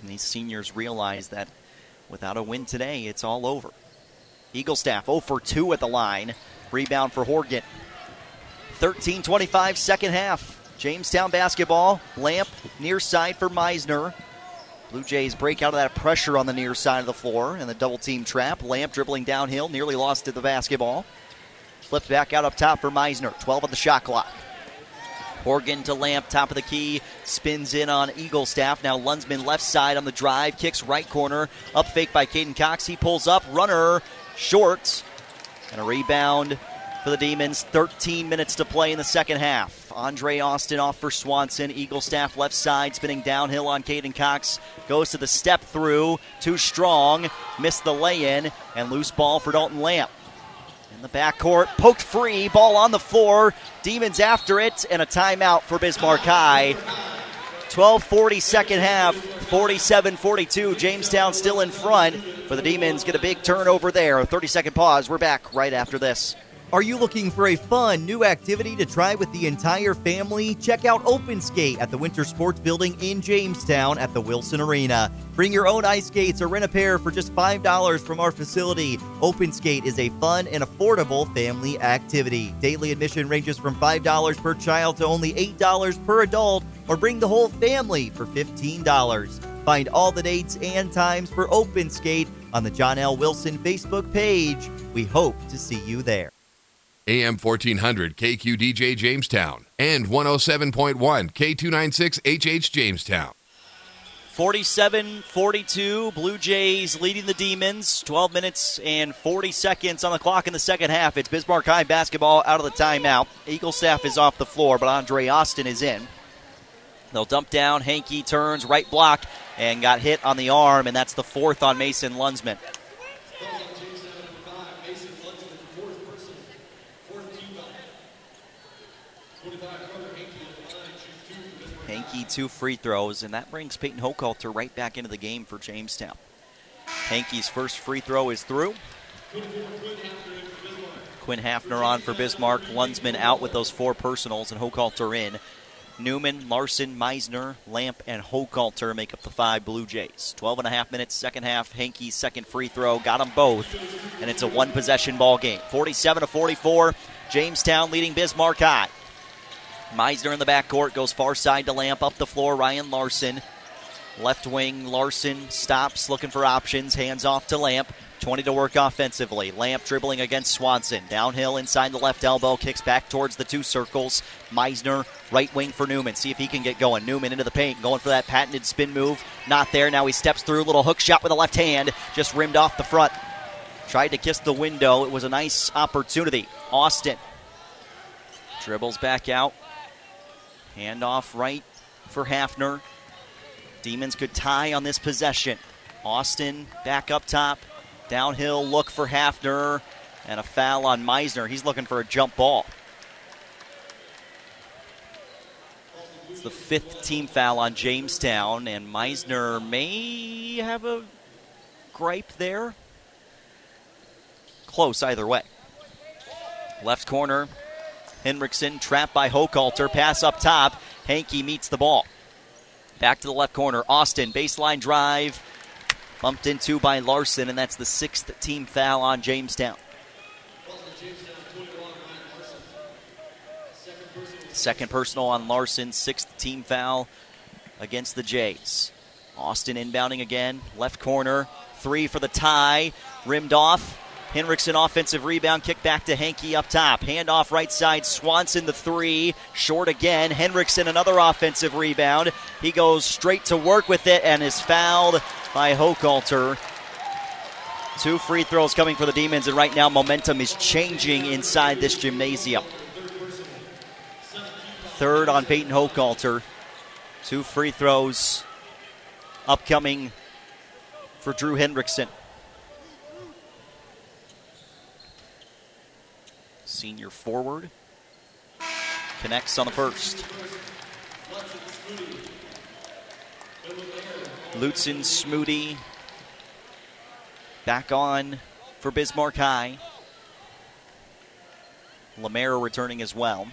And these seniors realize that without a win today, it's all over. Eaglestaff 0 for 2 at the line. Rebound for Horgan. 13 25, second half. Jamestown basketball. Lamp near side for Meisner. Blue Jays break out of that pressure on the near side of the floor and the double team trap. Lamp dribbling downhill, nearly lost to the basketball. Flipped back out up top for Meisner. 12 on the shot clock. Horgan to Lamp, top of the key, spins in on Eaglestaff. Now Lunsman left side on the drive, kicks right corner, up fake by Caden Cox. He pulls up, runner short, and a rebound for the Demons. 13 minutes to play in the second half. Andre Austin off for Swanson. Eaglestaff left side, spinning downhill on Caden Cox. Goes to the step through. Too strong. Missed the lay in. And loose ball for Dalton Lamp. In the backcourt, poked free. Ball on the floor. Demons after it. And a timeout for Bismarck High. 12:40 second half. 47 42. Jamestown still in front, but the Demons get a big turnover there. A 30 second pause. We're back right after this. Are you looking for a fun new activity to try with the entire family? Check out Open Skate at the Winter Sports Building in Jamestown at the Wilson Arena. Bring your own ice skates or rent a pair for just $5 from our facility. Open Skate is a fun and affordable family activity. Daily admission ranges from $5 per child to only $8 per adult, or bring the whole family for $15. Find all the dates and times for Open Skate on the John L. Wilson Facebook page. We hope to see you there. AM 1400 KQDJ Jamestown and 107.1 K296HH Jamestown. 47 42, Blue Jays leading the Demons. 12 minutes and 40 seconds on the clock in the second half. It's Bismarck High basketball out of the timeout. Eaglestaff is off the floor, but Andre Austin is in. They'll dump down. Hankey turns, right block, and got hit on the arm, and that's the fourth on Mason Lunsman. Hankey two free throws, and that brings Peyton Hochhalter right back into the game for Jamestown. Hankey's first free throw is through. Quinn Hafner on for Bismarck. Lunsman out with those four personals, and Hochhalter in. Newman, Larson, Meisner, Lamp, and Hochhalter make up the five Blue Jays. 12 and a half minutes, second half. Hankey's second free throw got them both, and it's a one possession ball game. 47 to 44. Jamestown leading Bismarck High. Meisner in the backcourt goes far side to Lamp up the floor. Ryan Larson. Left wing, Larson stops looking for options. Hands off to Lamp. 20 to work offensively. Lamp dribbling against Swanson. Downhill inside the left elbow. Kicks back towards the two circles. Meisner, right wing for Newman. See if he can get going. Newman into the paint. Going for that patented spin move. Not there. Now he steps through. Little hook shot with the left hand. Just rimmed off the front. Tried to kiss the window. It was a nice opportunity. Austin dribbles back out. Handoff right for Hafner. Demons could tie on this possession. Austin back up top. Downhill look for Hafner. And a foul on Meisner. He's looking for a jump ball. It's the fifth team foul on Jamestown, and Meisner may have a gripe there. Close either way. Left corner, Henriksen trapped by Hochhalter. Pass up top. Hankey meets the ball. Back to the left corner. Austin, baseline drive. Bumped into by Larson, and that's the sixth team foul on Jamestown. Second personal on Larson, sixth team foul against the Jays. Austin inbounding again, left corner, three for the tie, rimmed off. Henriksen offensive rebound, kick back to Hankey up top. Handoff right side, Swanson the three, short again. Henriksen another offensive rebound. He goes straight to work with it and is fouled by Hochhalter. Two free throws coming for the Demons, and right now momentum is changing inside this gymnasium. Third on Peyton Hochhalter. Two free throws upcoming for Drew Henriksen. Senior forward. Connects on the first. Lutzen Smoody back on for Bismarck High. Lemaire returning as well.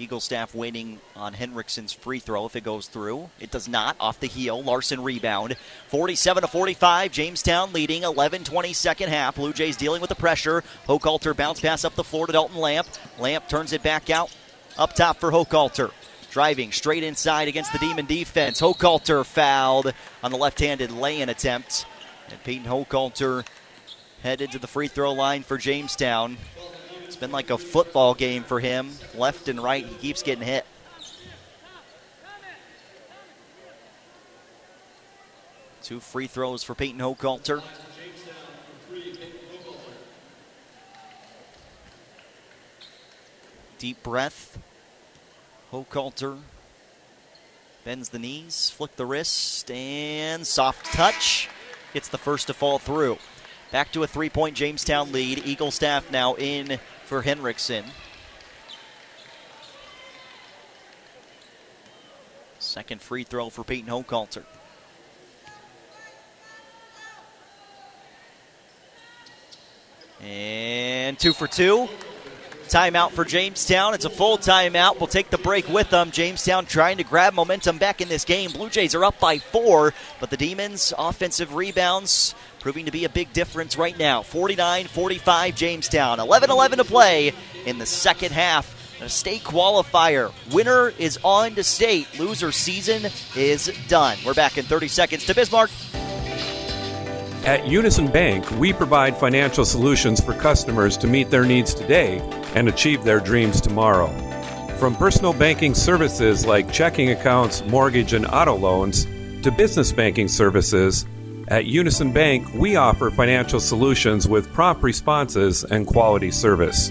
Eaglestaff waiting on Henriksen's free throw if it goes through. It does not. Off the heel. Larson rebound. 47 to 45. Jamestown leading. 11 20 second half. Blue Jays dealing with the pressure. Hochhalter bounce pass up the floor to Dalton Lamp. Lamp turns it back out. Up top for Hochhalter. Driving straight inside against the Demon defense. Hochhalter fouled on the left handed lay in attempt. And Peyton Hochhalter headed to the free throw line for Jamestown. It's been like a football game for him. Left and right, he keeps getting hit. Two free throws for Peyton Hochhalter. Deep breath. Hochhalter bends the knees, flick the wrist, and soft touch. It's the first to fall through. Back to a three point Jamestown lead. Eaglestaff now in for Henriksen. Second free throw for Peyton Hochhalter. And two for two. Timeout for Jamestown. It's a full timeout. We'll take the break with them. Jamestown trying to grab momentum back in this game. Blue Jays are up by four, but the Demons' offensive rebounds proving to be a big difference right now. 49 45 Jamestown. 11 11 to play in the second half. A state qualifier. Winner is on to state. Loser season is done. We're back in 30 seconds to Bismarck. At Unison Bank, we provide financial solutions for customers to meet their needs today and achieve their dreams tomorrow. From personal banking services like checking accounts, mortgage, and auto loans to business banking services, at Unison Bank, we offer financial solutions with prompt responses and quality service.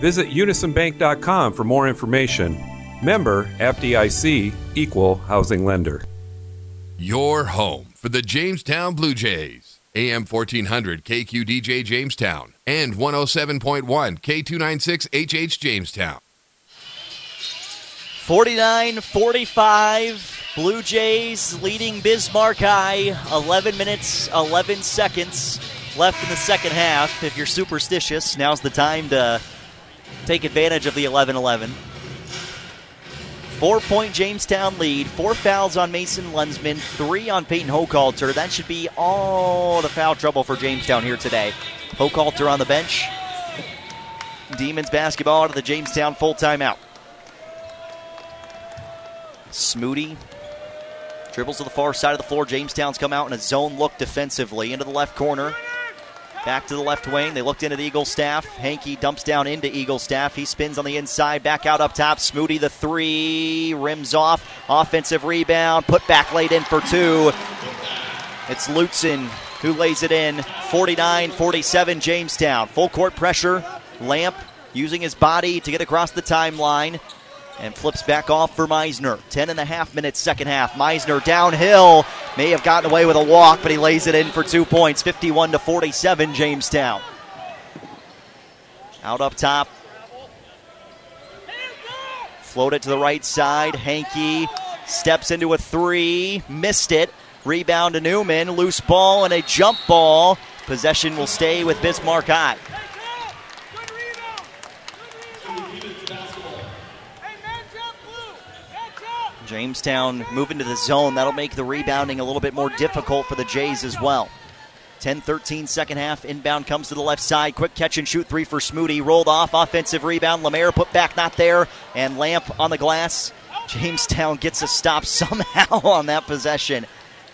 Visit unisonbank.com for more information. Member FDIC, Equal Housing Lender. Your home for the Jamestown Blue Jays. AM 1400 KQDJ Jamestown and 107.1 K296 HH Jamestown. 49 45. Blue Jays leading Bismarck High. 11 minutes, 11 seconds left in the second half. If you're superstitious, now's the time to take advantage of the 11 11. Four point Jamestown lead. Four fouls on Mason Lunsman, three on Peyton Hochhalter. That should be all the foul trouble for Jamestown here today. Hochhalter on the bench. Demons basketball out of the Jamestown full timeout. Smoody dribbles to the far side of the floor. Jamestown's come out in a zone look defensively into the left corner. Back to the left wing. They looked into the Eaglestaff. Hankey dumps down into Eaglestaff. He spins on the inside. Back out up top. Smoody the three. Rims off. Offensive rebound. Put back laid in for two. It's Lutzen who lays it in. 49 47 Jamestown. Full court pressure. Lamp using his body to get across the timeline and flips back off for Meisner. 10 and a half minutes, second half. Meisner downhill. May have gotten away with a walk, but he lays it in for two points. 51 to 47, Jamestown. Out up top. Float it to the right side. Hankey steps into a three. Missed it. Rebound to Newman. Loose ball and a jump ball. Possession will stay with Bismarck High. Jamestown moving to the zone. That'll make the rebounding a little bit more difficult for the Jays as well. 10 13 second half. Inbound comes to the left side. Quick catch and shoot three for Smoody. Rolled off. Offensive rebound. Lemaire put back, not there. And Lamp on the glass. Jamestown gets a stop somehow on that possession.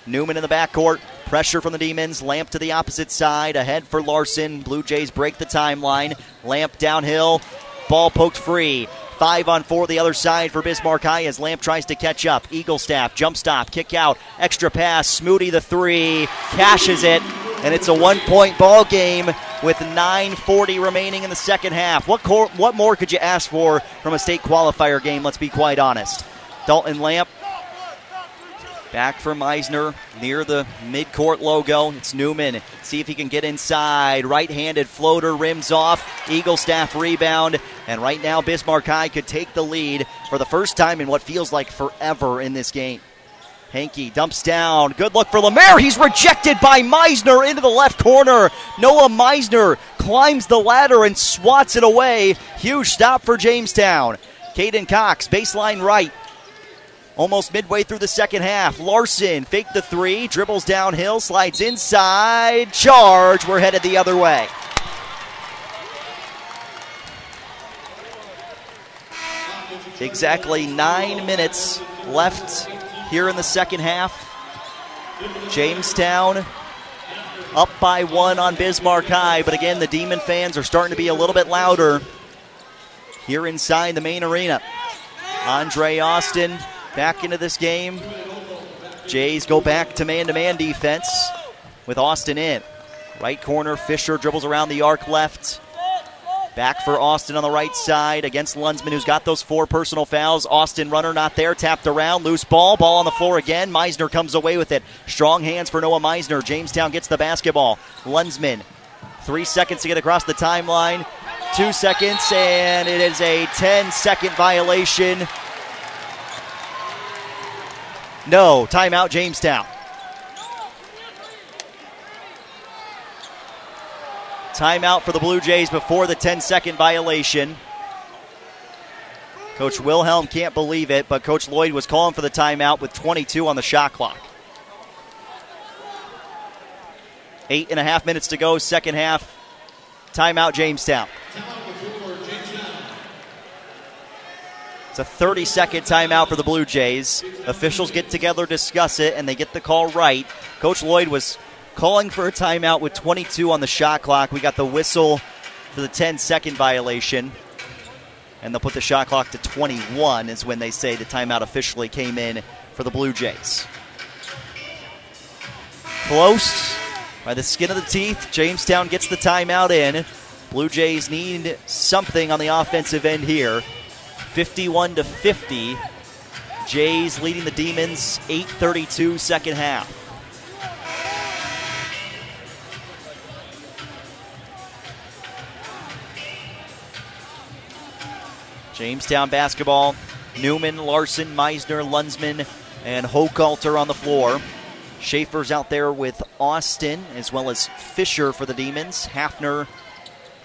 Newman in the backcourt. Pressure from the Demons. Lamp to the opposite side. Ahead for Larson. Blue Jays break the timeline. Lamp downhill. Ball poked free. Five on four the other side for Bismarck High as Lamp tries to catch up. Eaglestaff, jump stop, kick out, extra pass. Smoody the three, cashes it, and it's a one point ball game with 9.40 remaining in the second half. What, cor- what more could you ask for from a state qualifier game, let's be quite honest? Dalton Lamp Back for Meisner near the midcourt logo. It's Newman. See if he can get inside. Right handed floater rims off. Eaglestaff rebound. And right now, Bismarck High could take the lead for the first time in what feels like forever in this game. Hankey dumps down. Good look for Lemaire. He's rejected by Meisner into the left corner. Noah Meisner climbs the ladder and swats it away. Huge stop for Jamestown. Caden Cox, baseline right. Almost midway through the second half. Larson fake the three, dribbles downhill, slides inside. Charge. We're headed the other way. Exactly nine minutes left here in the second half. Jamestown up by one on Bismarck High, but again, the Demon fans are starting to be a little bit louder here inside the main arena. Andre Austin back into this game. Jays go back to man to man defense with Austin in. Right corner, Fisher dribbles around the arc left. Back for Austin on the right side against Lunsman, who's got those four personal fouls. Austin runner not there, tapped around, loose ball, ball on the floor again. Meisner comes away with it. Strong hands for Noah Meisner. Jamestown gets the basketball. Lunsman, three seconds to get across the timeline. Two seconds, and it is a 10 second violation. No, timeout, Jamestown. Timeout for the Blue Jays before the 10 second violation. Coach Wilhelm can't believe it, but Coach Lloyd was calling for the timeout with 22 on the shot clock. Eight and a half minutes to go, second half. Timeout, Jamestown. It's a 30 second timeout for the Blue Jays. Officials get together, discuss it, and they get the call right. Coach Lloyd was calling for a timeout with 22 on the shot clock. We got the whistle for the 10 second violation. And they'll put the shot clock to 21 is when they say the timeout officially came in for the Blue Jays. Close by the skin of the teeth. Jamestown gets the timeout in. Blue Jays need something on the offensive end here. 51 to 50. Jays leading the Demons 8:32 second half. Jamestown basketball. Newman, Larson, Meisner, Lunsman, and Hochhalter on the floor. Schaefer's out there with Austin, as well as Fisher for the Demons. Hafner,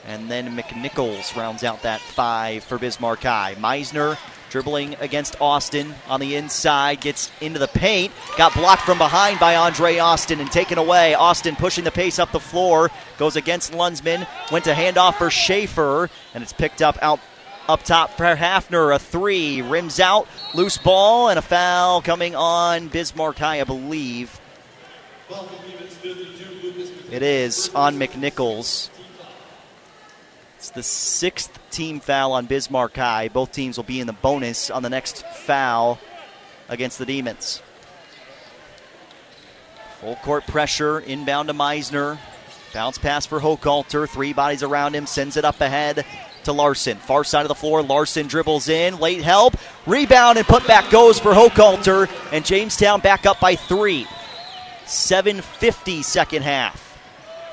and then McNichols rounds out that five for Bismarck High. Meisner dribbling against Austin on the inside, gets into the paint, got blocked from behind by Andre Austin and taken away. Austin pushing the pace up the floor, goes against Lunsman, went to handoff for Schaefer, and it's picked up out up top for Hafner. A three, rims out, loose ball, and a foul coming on Bismarck High, I believe. It is on McNichols. It's the sixth team foul on Bismarck High. Both teams will be in the bonus on the next foul against the Demons. Full court pressure, inbound to Meisner. Bounce pass for Hochhalter. Three bodies around him, sends it up ahead to Larson. Far side of the floor, Larson dribbles in. Late help. Rebound and putback goes for Hochhalter. And Jamestown back up by three. 750 second half.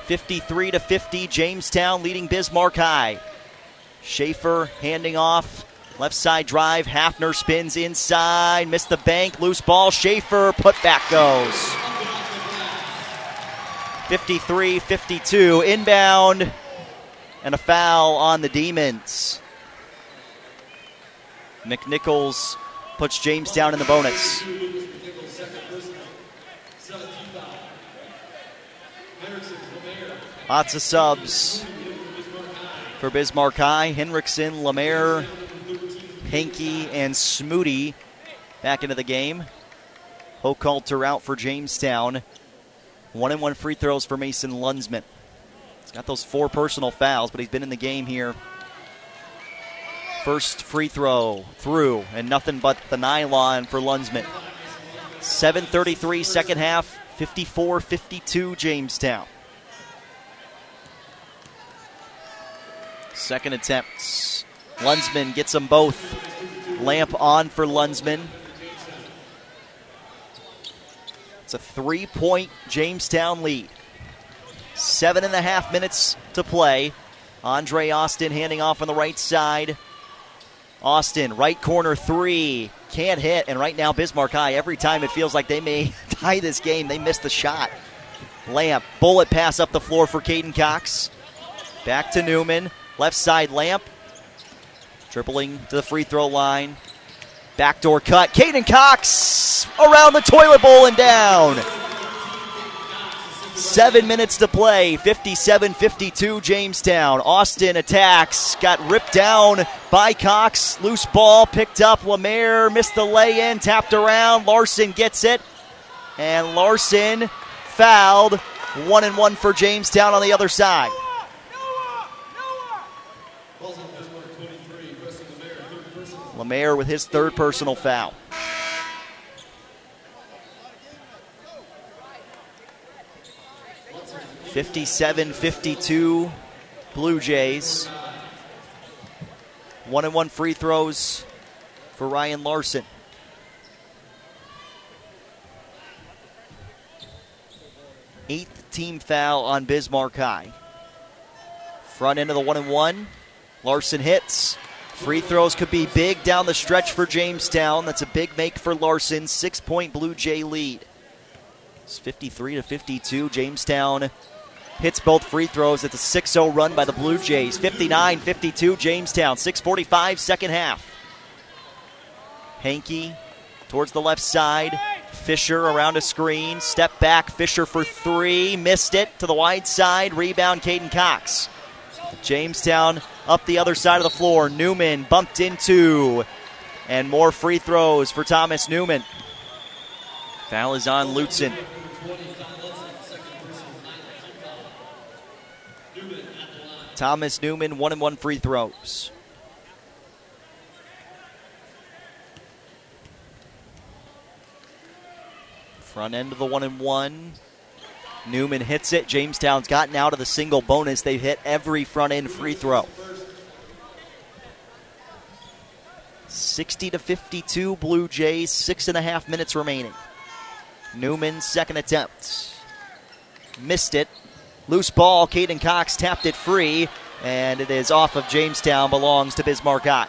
53 to 50. Jamestown leading Bismarck High. Schaefer handing off. Left side drive. Hafner spins inside. Missed the bank. Loose ball. Schaefer. Putback goes. 53 52. Inbound. And a foul on the Demons. McNichols puts James down in the bonus. Lots of subs for Bismarck High. Henriksen, Lemaire, Hankey, and Smoody back into the game. Hochhalter out for Jamestown. One and one free throws for Mason Lunsman. He's got those four personal fouls, but he's been in the game here. First free throw through, and nothing but the nylon for Lunsman. 7.33 second half, 54 52 Jamestown. Second attempts. Lunsman gets them both. Lamp on for Lunsman. It's a three point Jamestown lead. Seven and a half minutes to play. Andre Austin handing off on the right side. Austin, right corner three. Can't hit. And right now, Bismarck High, every time it feels like they may tie this game, they miss the shot. Lamp, bullet pass up the floor for Caden Cox. Back to Newman. Left side Lamp. Dribbling to the free throw line. Backdoor cut. Caden Cox around the toilet bowl and down. Seven minutes to play. 57 52 Jamestown. Austin attacks. Got ripped down by Cox. Loose ball picked up. Lemaire missed the lay in. Tapped around. Larson gets it. And Larson fouled. One and one for Jamestown on the other side. Lemaire with his third personal foul. Fifty-seven, fifty-two, Blue Jays. One and one free throws for Ryan Larson. Eighth team foul on Bismarck High. Front end of the one and one. Larson hits. Free throws could be big down the stretch for Jamestown. That's a big make for Larson. Six point Blue Jay lead. It's 53 to 52. Jamestown hits both free throws. It's a 6 0 run by the Blue Jays. 59 52, Jamestown. 6.45, second half. Hankey towards the left side. Fisher around a screen. Step back. Fisher for three. Missed it to the wide side. Rebound, Caden Cox. Jamestown up the other side of the floor. Newman bumped into. And more free throws for Thomas Newman. Foul is on Lutzen. Thomas Newman, one and one free throws. Front end of the one and one. Newman hits it. Jamestown's gotten out of the single bonus. They've hit every front end free throw. 60 to 52, Blue Jays, six and a half minutes remaining. Newman's second attempt. Missed it. Loose ball. Caden Cox tapped it free, and it is off of Jamestown. Belongs to bismarckott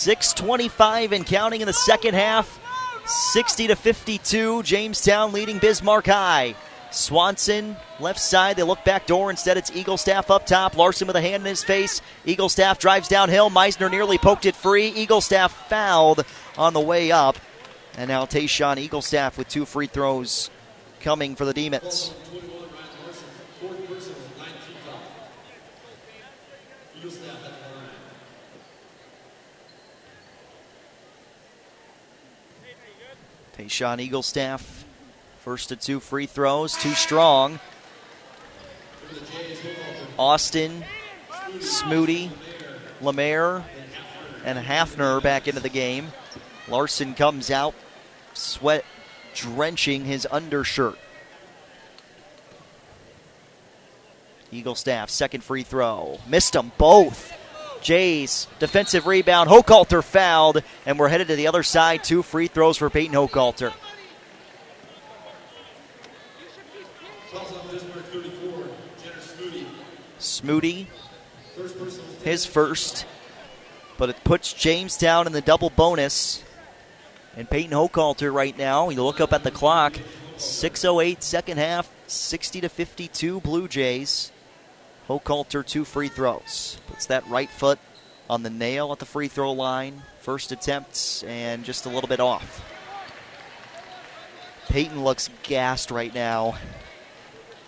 625 and counting in the second half. 60 to 52, Jamestown leading Bismarck High. Swanson, left side. They look back door. Instead, it's Eaglestaff up top. Larson with a hand in his face. Eaglestaff drives downhill. Meisner nearly poked it free. Eaglestaff fouled on the way up. And now Tayshawn Eaglestaff with two free throws coming for the Demons. Tayshawn Eaglestaff First to two free throws, too strong. Austin, Smoody, Lemaire, and Hafner back into the game. Larson comes out, sweat drenching his undershirt. Eaglestaff, second free throw. Missed them both. Jays, defensive rebound. Hochhalter fouled, and we're headed to the other side. Two free throws for Peyton Hochhalter. Smoody, his first, but it puts Jamestown in the double bonus. And Peyton Hochhalter right now, you look up at the clock, 6.08 second half, 60 to 52 Blue Jays. Hochhalter two free throws. Puts that right foot on the nail at the free throw line. First attempt, and just a little bit off. Peyton looks gassed right now.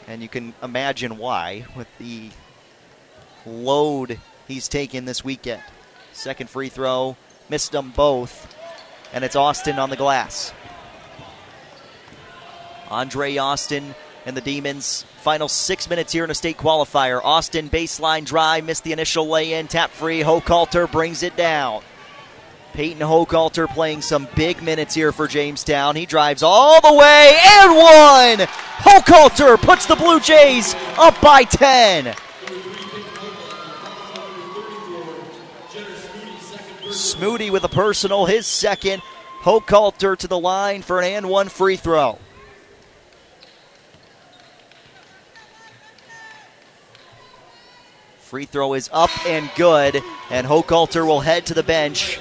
And you can imagine why with the load he's taken this weekend. Second free throw, missed them both, and it's Austin on the glass. Andre Austin and the Demons. Final six minutes here in a state qualifier. Austin baseline drive, missed the initial lay in, tap free. Hochhalter brings it down. Peyton Hochhalter playing some big minutes here for Jamestown. He drives all the way and one. Hochhalter puts the Blue Jays up by 10. Smoody with a personal, his second. Hochhalter to the line for an and one free throw. Free throw is up and good, and Hochhalter will head to the bench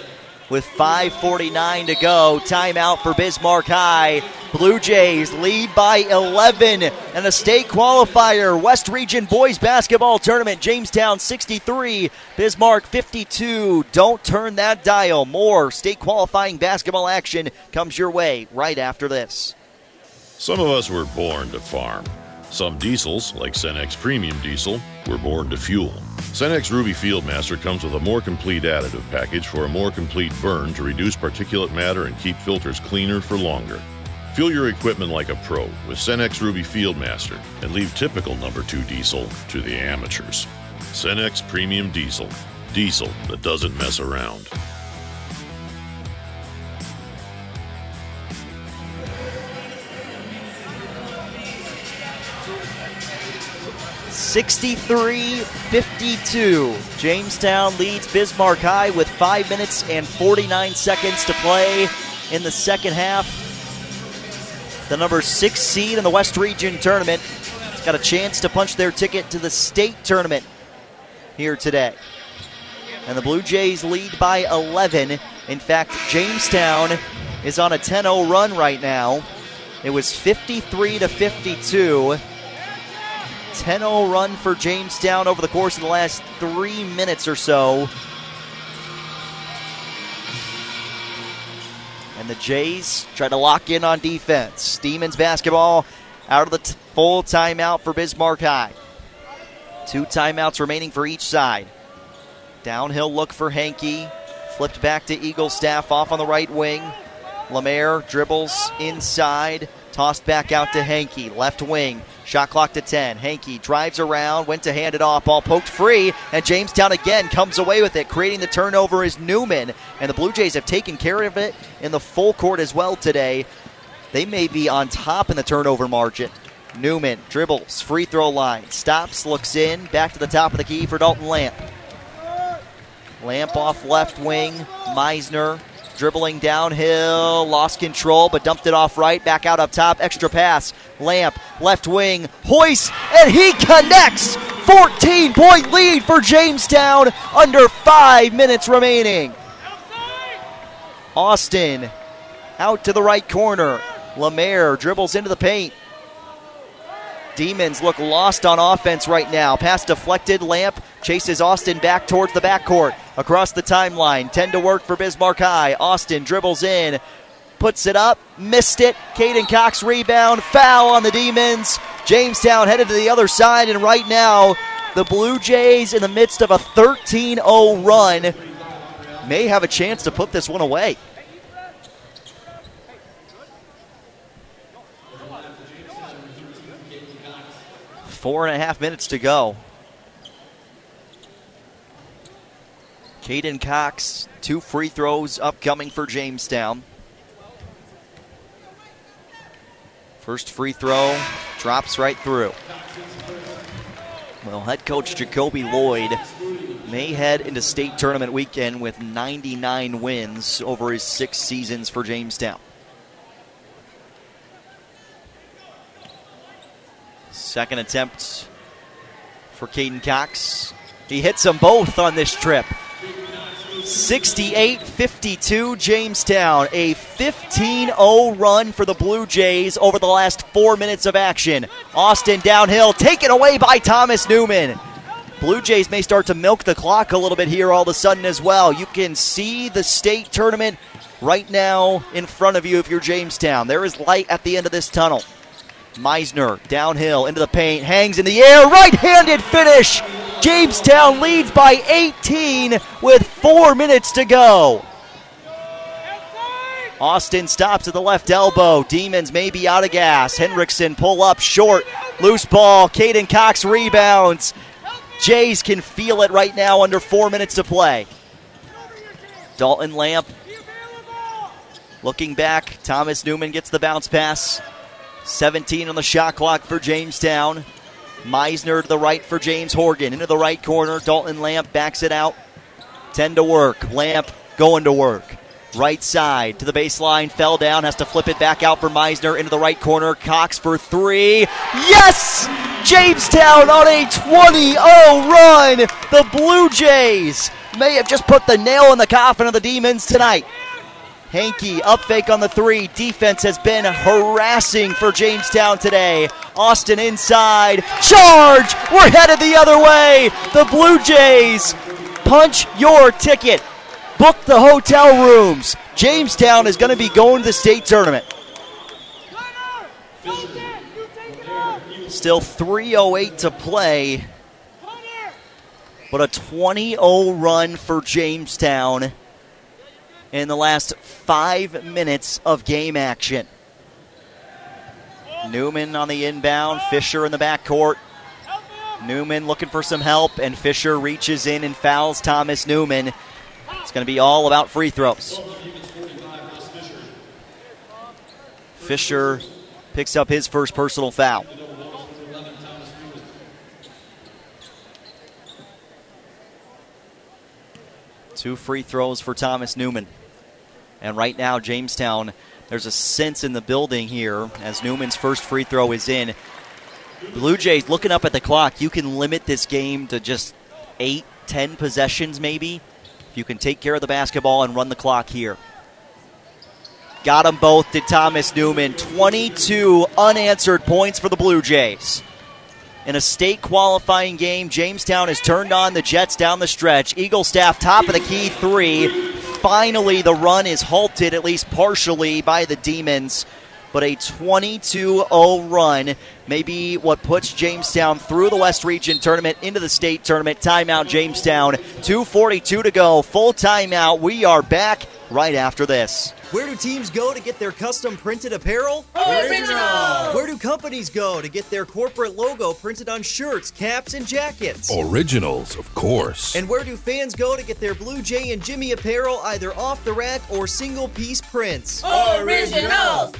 with 5.49 to go. Timeout for Bismarck High. Blue Jays lead by 11 and a state qualifier. West Region Boys Basketball Tournament. Jamestown 63, Bismarck 52. Don't turn that dial. More state qualifying basketball action comes your way right after this. Some of us were born to farm. Some diesels, like Cenex Premium Diesel, were born to fuel. Cenex Ruby Fieldmaster comes with a more complete additive package for a more complete burn to reduce particulate matter and keep filters cleaner for longer. Fuel your equipment like a pro with Cenex Ruby Fieldmaster and leave typical number 2 diesel to the amateurs. Cenex Premium Diesel. Diesel that doesn't mess around. 63 52. Jamestown leads Bismarck High with 5 minutes and 49 seconds to play in the second half. The number 6 seed in the West Region tournament has got a chance to punch their ticket to the state tournament here today. And the Blue Jays lead by 11 In fact, Jamestown is on a 10 0 run right now. It was 53 to 52. 10 0 run for Jamestown over the course of the last three minutes or so. And the Jays try to lock in on defense. Demons basketball out of the t- full timeout for Bismarck High. Two timeouts remaining for each side. Downhill look for Hankey. Flipped back to Eaglestaff off on the right wing. Lemaire dribbles inside. Tossed back out to Hankey. Left wing. Shot clock to 10. Hankey drives around. Went to hand it off. Ball poked free. And Jamestown again comes away with it. Creating the turnover is Newman. And the Blue Jays have taken care of it in the full court as well today. They may be on top in the turnover margin. Newman dribbles, free throw line, stops, looks in, back to the top of the key for Dalton Lamp. Lamp off left wing, Meisner dribbling downhill, lost control, but dumped it off right, back out up top, extra pass. Lamp, left wing, hoist, and he connects! 14 point lead for Jamestown, under five minutes remaining. Austin out to the right corner. Lemaire dribbles into the paint. Demons look lost on offense right now. Pass deflected. Lamp chases Austin back towards the backcourt. Across the timeline. 10 to work for Bismarck High. Austin dribbles in. Puts it up. Missed it. Caden Cox rebound. Foul on the Demons. Jamestown headed to the other side. And right now, the Blue Jays, in the midst of a 13 0 run, may have a chance to put this one away. Four and a half minutes to go. Caden Cox, two free throws upcoming for Jamestown. First free throw drops right through. Well, head coach Jacoby Lloyd may head into state tournament weekend with 99 wins over his six seasons for Jamestown. Second attempt for Caden Cox. He hits them both on this trip. 68 52 Jamestown. A 15 0 run for the Blue Jays over the last four minutes of action. Austin downhill, taken away by Thomas Newman. Blue Jays may start to milk the clock a little bit here all of a sudden as well. You can see the state tournament right now in front of you if you're Jamestown. There is light at the end of this tunnel. Meisner downhill into the paint, hangs in the air, right handed finish. Jamestown leads by 18 with four minutes to go. Austin stops at the left elbow. Demons may be out of gas. Henriksen pull up short. Loose ball. Caden Cox rebounds. Jays can feel it right now under four minutes to play. Dalton Lamp looking back. Thomas Newman gets the bounce pass. 17 on the shot clock for Jamestown. Meisner to the right for James Horgan. Into the right corner. Dalton Lamp backs it out. 10 to work. Lamp going to work. Right side to the baseline. Fell down. Has to flip it back out for Meisner. Into the right corner. Cox for three. Yes! Jamestown on a 20 0 run. The Blue Jays may have just put the nail in the coffin of the Demons tonight. Hankey up fake on the three. Defense has been harassing for Jamestown today. Austin inside. Charge! We're headed the other way. The Blue Jays punch your ticket. Book the hotel rooms. Jamestown is going to be going to the state tournament. Still 3.08 to play. But a 20 0 run for Jamestown in the last five minutes of game action. Newman on the inbound, Fisher in the backcourt. Newman looking for some help, and Fisher reaches in and fouls Thomas Newman. It's going to be all about free throws. Fisher picks up his first personal foul. Two free throws for Thomas Newman. And right now, Jamestown, there's a sense in the building here as Newman's first free throw is in. Blue Jays looking up at the clock. You can limit this game to just eight, ten possessions, maybe. if you can take care of the basketball and run the clock here. Got them both, did Thomas Newman. 22 unanswered points for the Blue Jays. In a state qualifying game, Jamestown has turned on the Jets down the stretch. Eaglestaff top of the key three. Finally, the run is halted, at least partially, by the Demons but a 22 0 run may be what puts Jamestown through the West Region tournament into the state tournament. Timeout, Jamestown. 2.42 to go. Full timeout. We are back right after this. Where do teams go to get their custom printed apparel? Originals! Where do companies go to get their corporate logo printed on shirts, caps, and jackets? Originals, of course. And where do fans go to get their Blue Jay and Jimmy apparel either off the rack or single piece prints? Originals!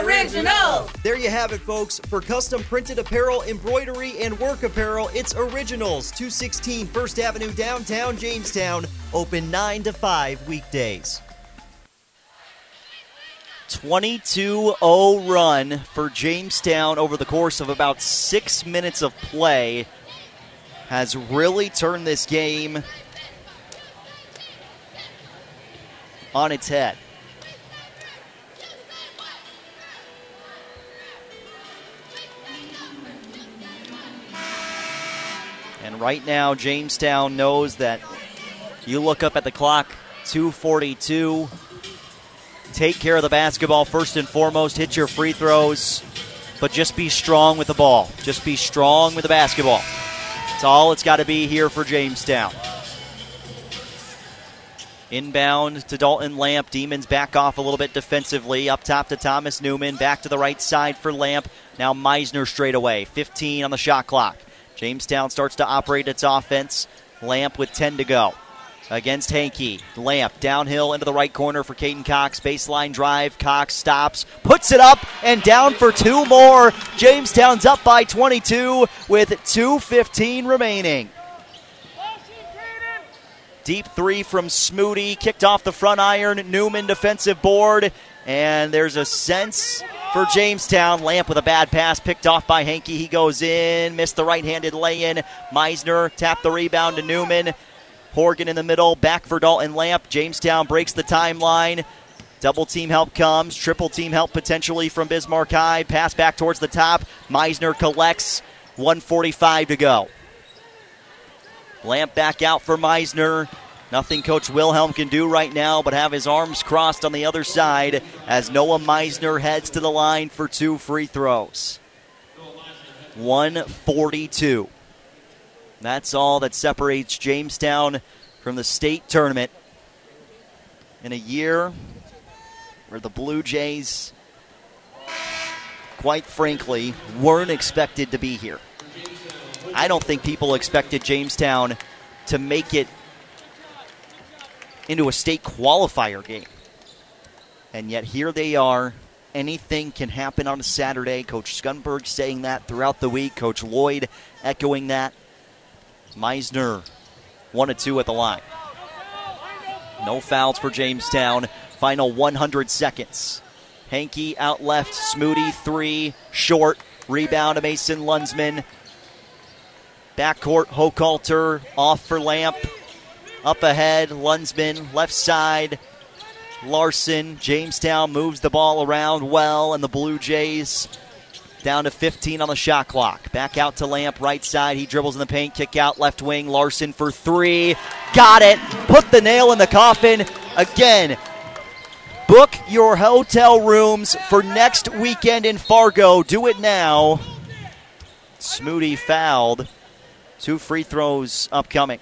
Originals! There you have it, folks. For custom printed apparel, embroidery, and work apparel, it's Originals, 216 First Avenue, downtown Jamestown. Open 9 to 5 weekdays. 22 0 run for Jamestown over the course of about six minutes of play has really turned this game on its head. And right now, Jamestown knows that you look up at the clock, 242. Take care of the basketball first and foremost. Hit your free throws, but just be strong with the ball. Just be strong with the basketball. It's all it's got to be here for Jamestown. Inbound to Dalton Lamp. Demons back off a little bit defensively. Up top to Thomas Newman. Back to the right side for Lamp. Now Meisner straight away. 15 on the shot clock. Jamestown starts to operate its offense. Lamp with 10 to go against Hankey. Lamp downhill into the right corner for Caden Cox. Baseline drive. Cox stops, puts it up, and down for two more. Jamestown's up by 22 with 2.15 remaining. Deep three from Smoody, kicked off the front iron. Newman defensive board, and there's a sense for Jamestown. Lamp with a bad pass picked off by Hankey. He goes in, missed the right handed lay in. Meisner tapped the rebound to Newman. Horgan in the middle, back for Dalton Lamp. Jamestown breaks the timeline. Double team help comes, triple team help potentially from Bismarck High. Pass back towards the top. Meisner collects. 145 to go. Lamp back out for Meisner. Nothing Coach Wilhelm can do right now but have his arms crossed on the other side as Noah Meisner heads to the line for two free throws. 142. That's all that separates Jamestown from the state tournament in a year where the Blue Jays, quite frankly, weren't expected to be here. I don't think people expected Jamestown to make it into a state qualifier game. And yet here they are. Anything can happen on a Saturday. Coach Scunberg saying that throughout the week. Coach Lloyd echoing that. Meisner, one and two at the line. No fouls for Jamestown. Final 100 seconds. Hankey out left. Smoody three. Short. Rebound to Mason Lunsman. Backcourt, Hochhalter off for Lamp. Up ahead, Lunsman, left side. Larson, Jamestown moves the ball around well, and the Blue Jays down to 15 on the shot clock. Back out to Lamp, right side. He dribbles in the paint, kick out, left wing. Larson for three. Got it. Put the nail in the coffin. Again, book your hotel rooms for next weekend in Fargo. Do it now. Smoody fouled. Two free throws upcoming.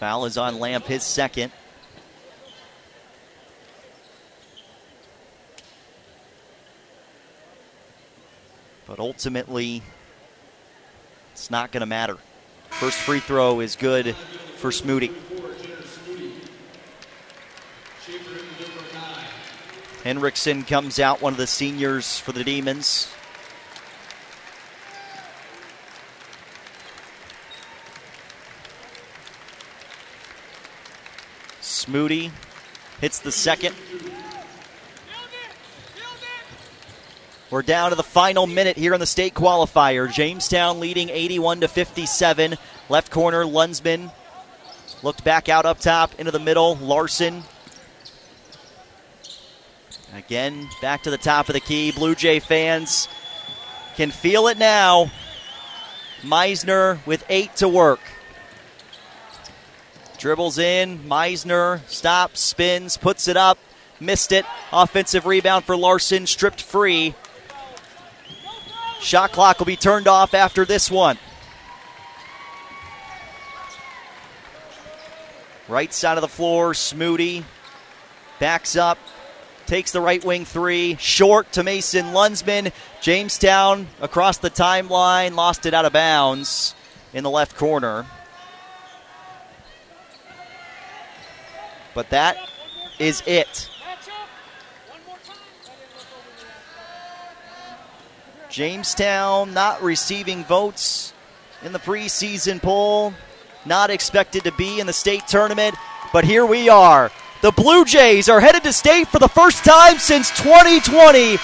Foul is on Lamp, his second. But ultimately, it's not going to matter. First free throw is good for Smoody. Henriksen comes out, one of the seniors for the Demons. Smoody hits the second. We're down to the final minute here in the state qualifier. Jamestown leading 81 to 57. Left corner, Lunsman looked back out up top into the middle. Larson again back to the top of the key. Blue Jay fans can feel it now. Meisner with eight to work. Dribbles in. Meisner stops, spins, puts it up, missed it. Offensive rebound for Larson, stripped free. Shot clock will be turned off after this one. Right side of the floor, Smoody backs up, takes the right wing three, short to Mason Lunsman. Jamestown across the timeline, lost it out of bounds in the left corner. But that is it. Jamestown not receiving votes in the preseason poll, not expected to be in the state tournament, but here we are. The Blue Jays are headed to state for the first time since 2020.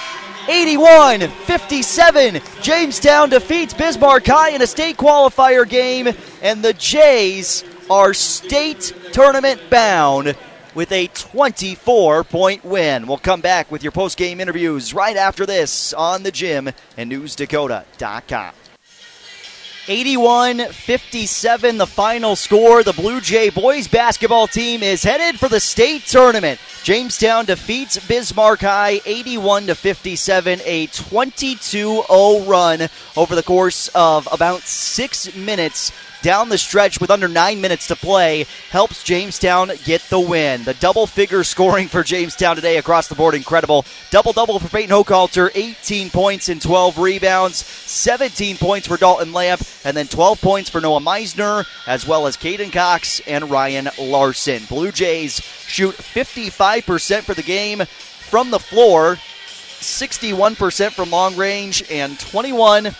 81 57. Jamestown defeats Bismarck High in a state qualifier game, and the Jays are state tournament bound with a 24 point win. We'll come back with your post game interviews right after this on the gym and newsdakota.com. 81 57, the final score. The Blue Jay boys basketball team is headed for the state tournament. Jamestown defeats Bismarck High 81 57, a 22 0 run over the course of about six minutes down the stretch with under nine minutes to play helps Jamestown get the win. The double figure scoring for Jamestown today across the board, incredible. Double double for Peyton Hochhalter, 18 points and 12 rebounds, 17 points for Dalton Lamp, and then 12 points for Noah Meisner, as well as Caden Cox and Ryan Larson. Blue Jays shoot 55% for the game from the floor, 61% from long range, and 21